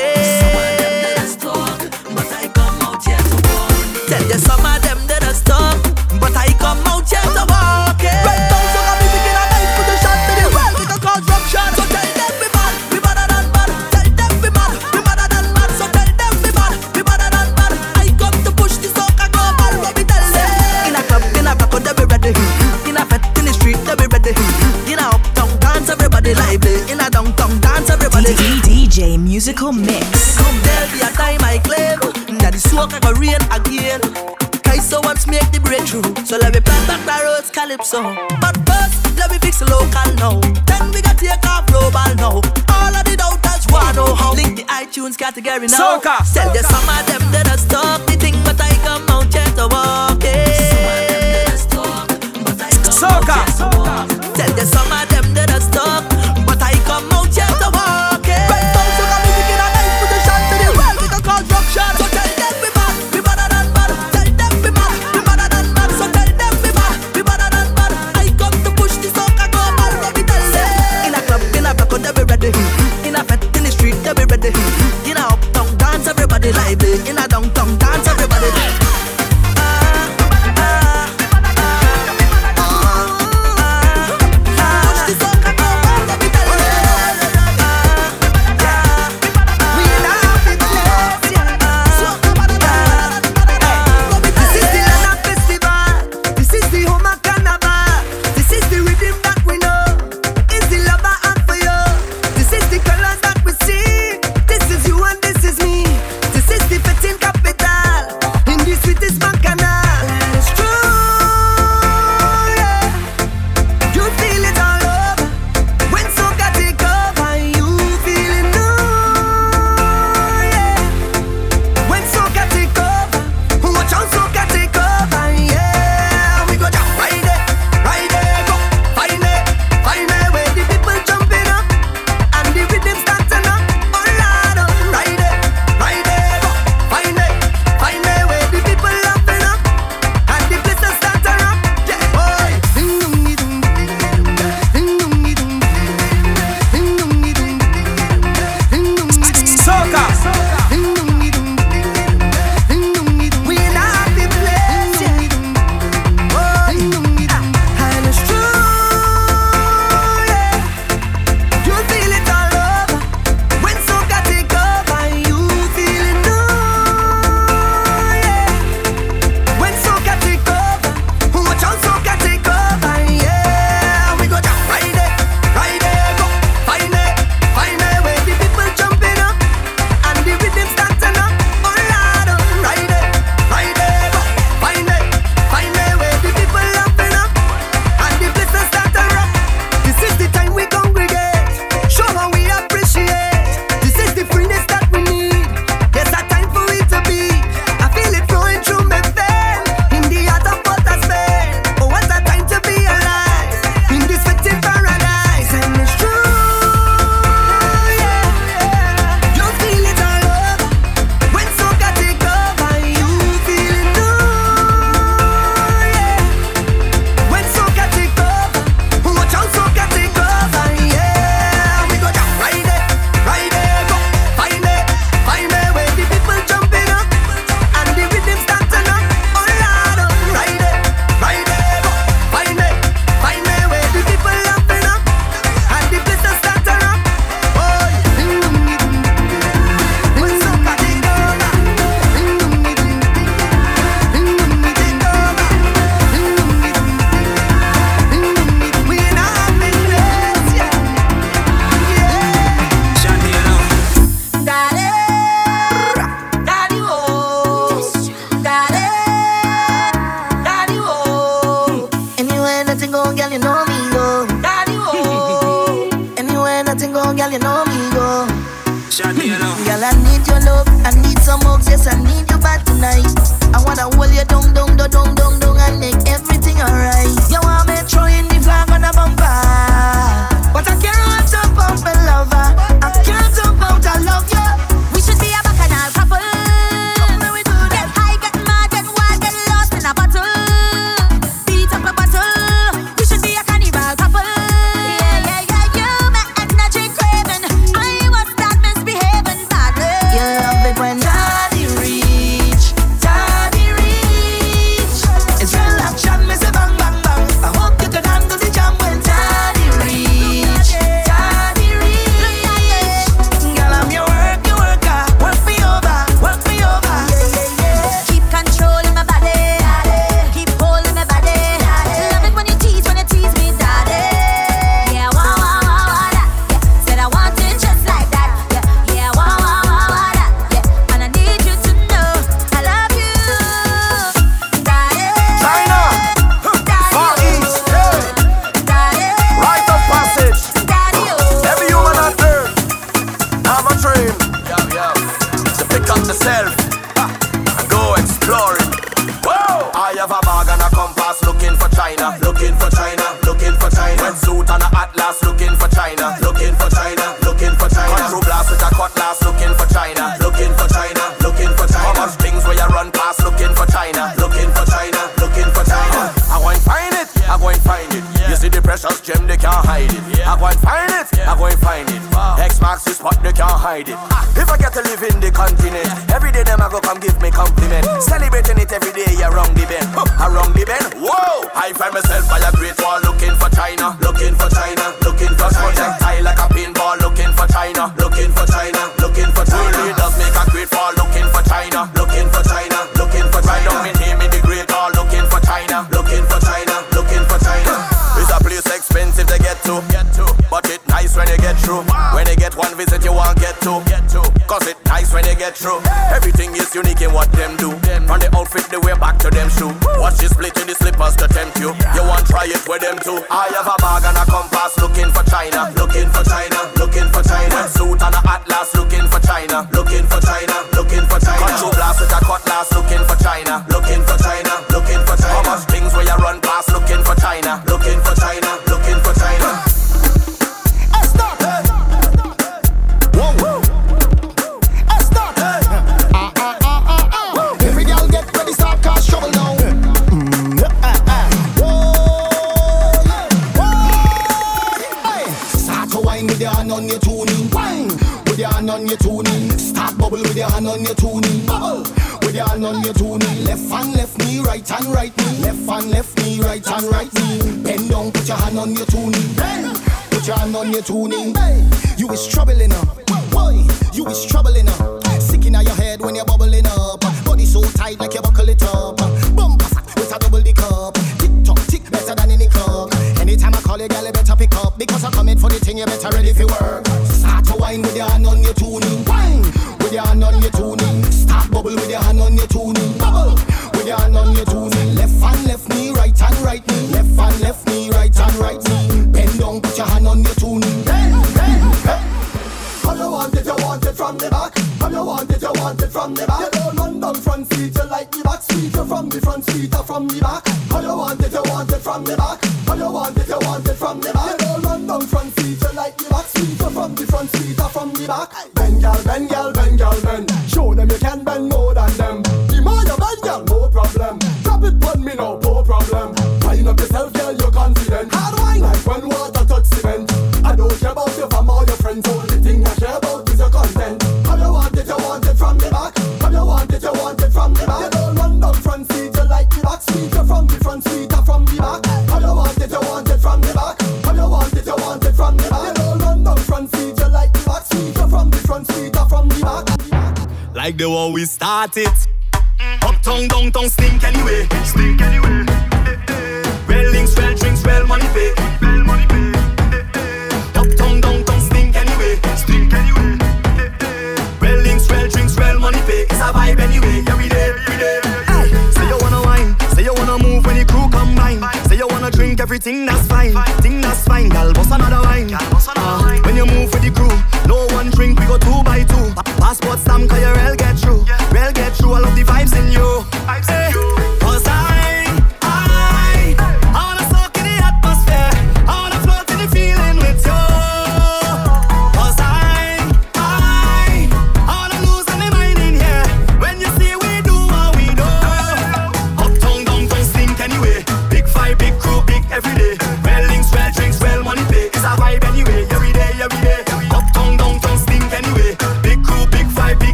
trip. But first, let me fix the local now. Then we gotta take off global now. All of the doubters wanna know how. Link the iTunes category now. So shot. Girl, I need your love, I need some hugs, yes, I need you back tonight. I wanna hold you down, down, down, down, down, down, and make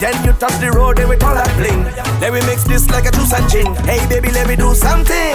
Then you touch the road, then we call that bling. Then we mix this like a juice and gin. Hey baby, let me do something.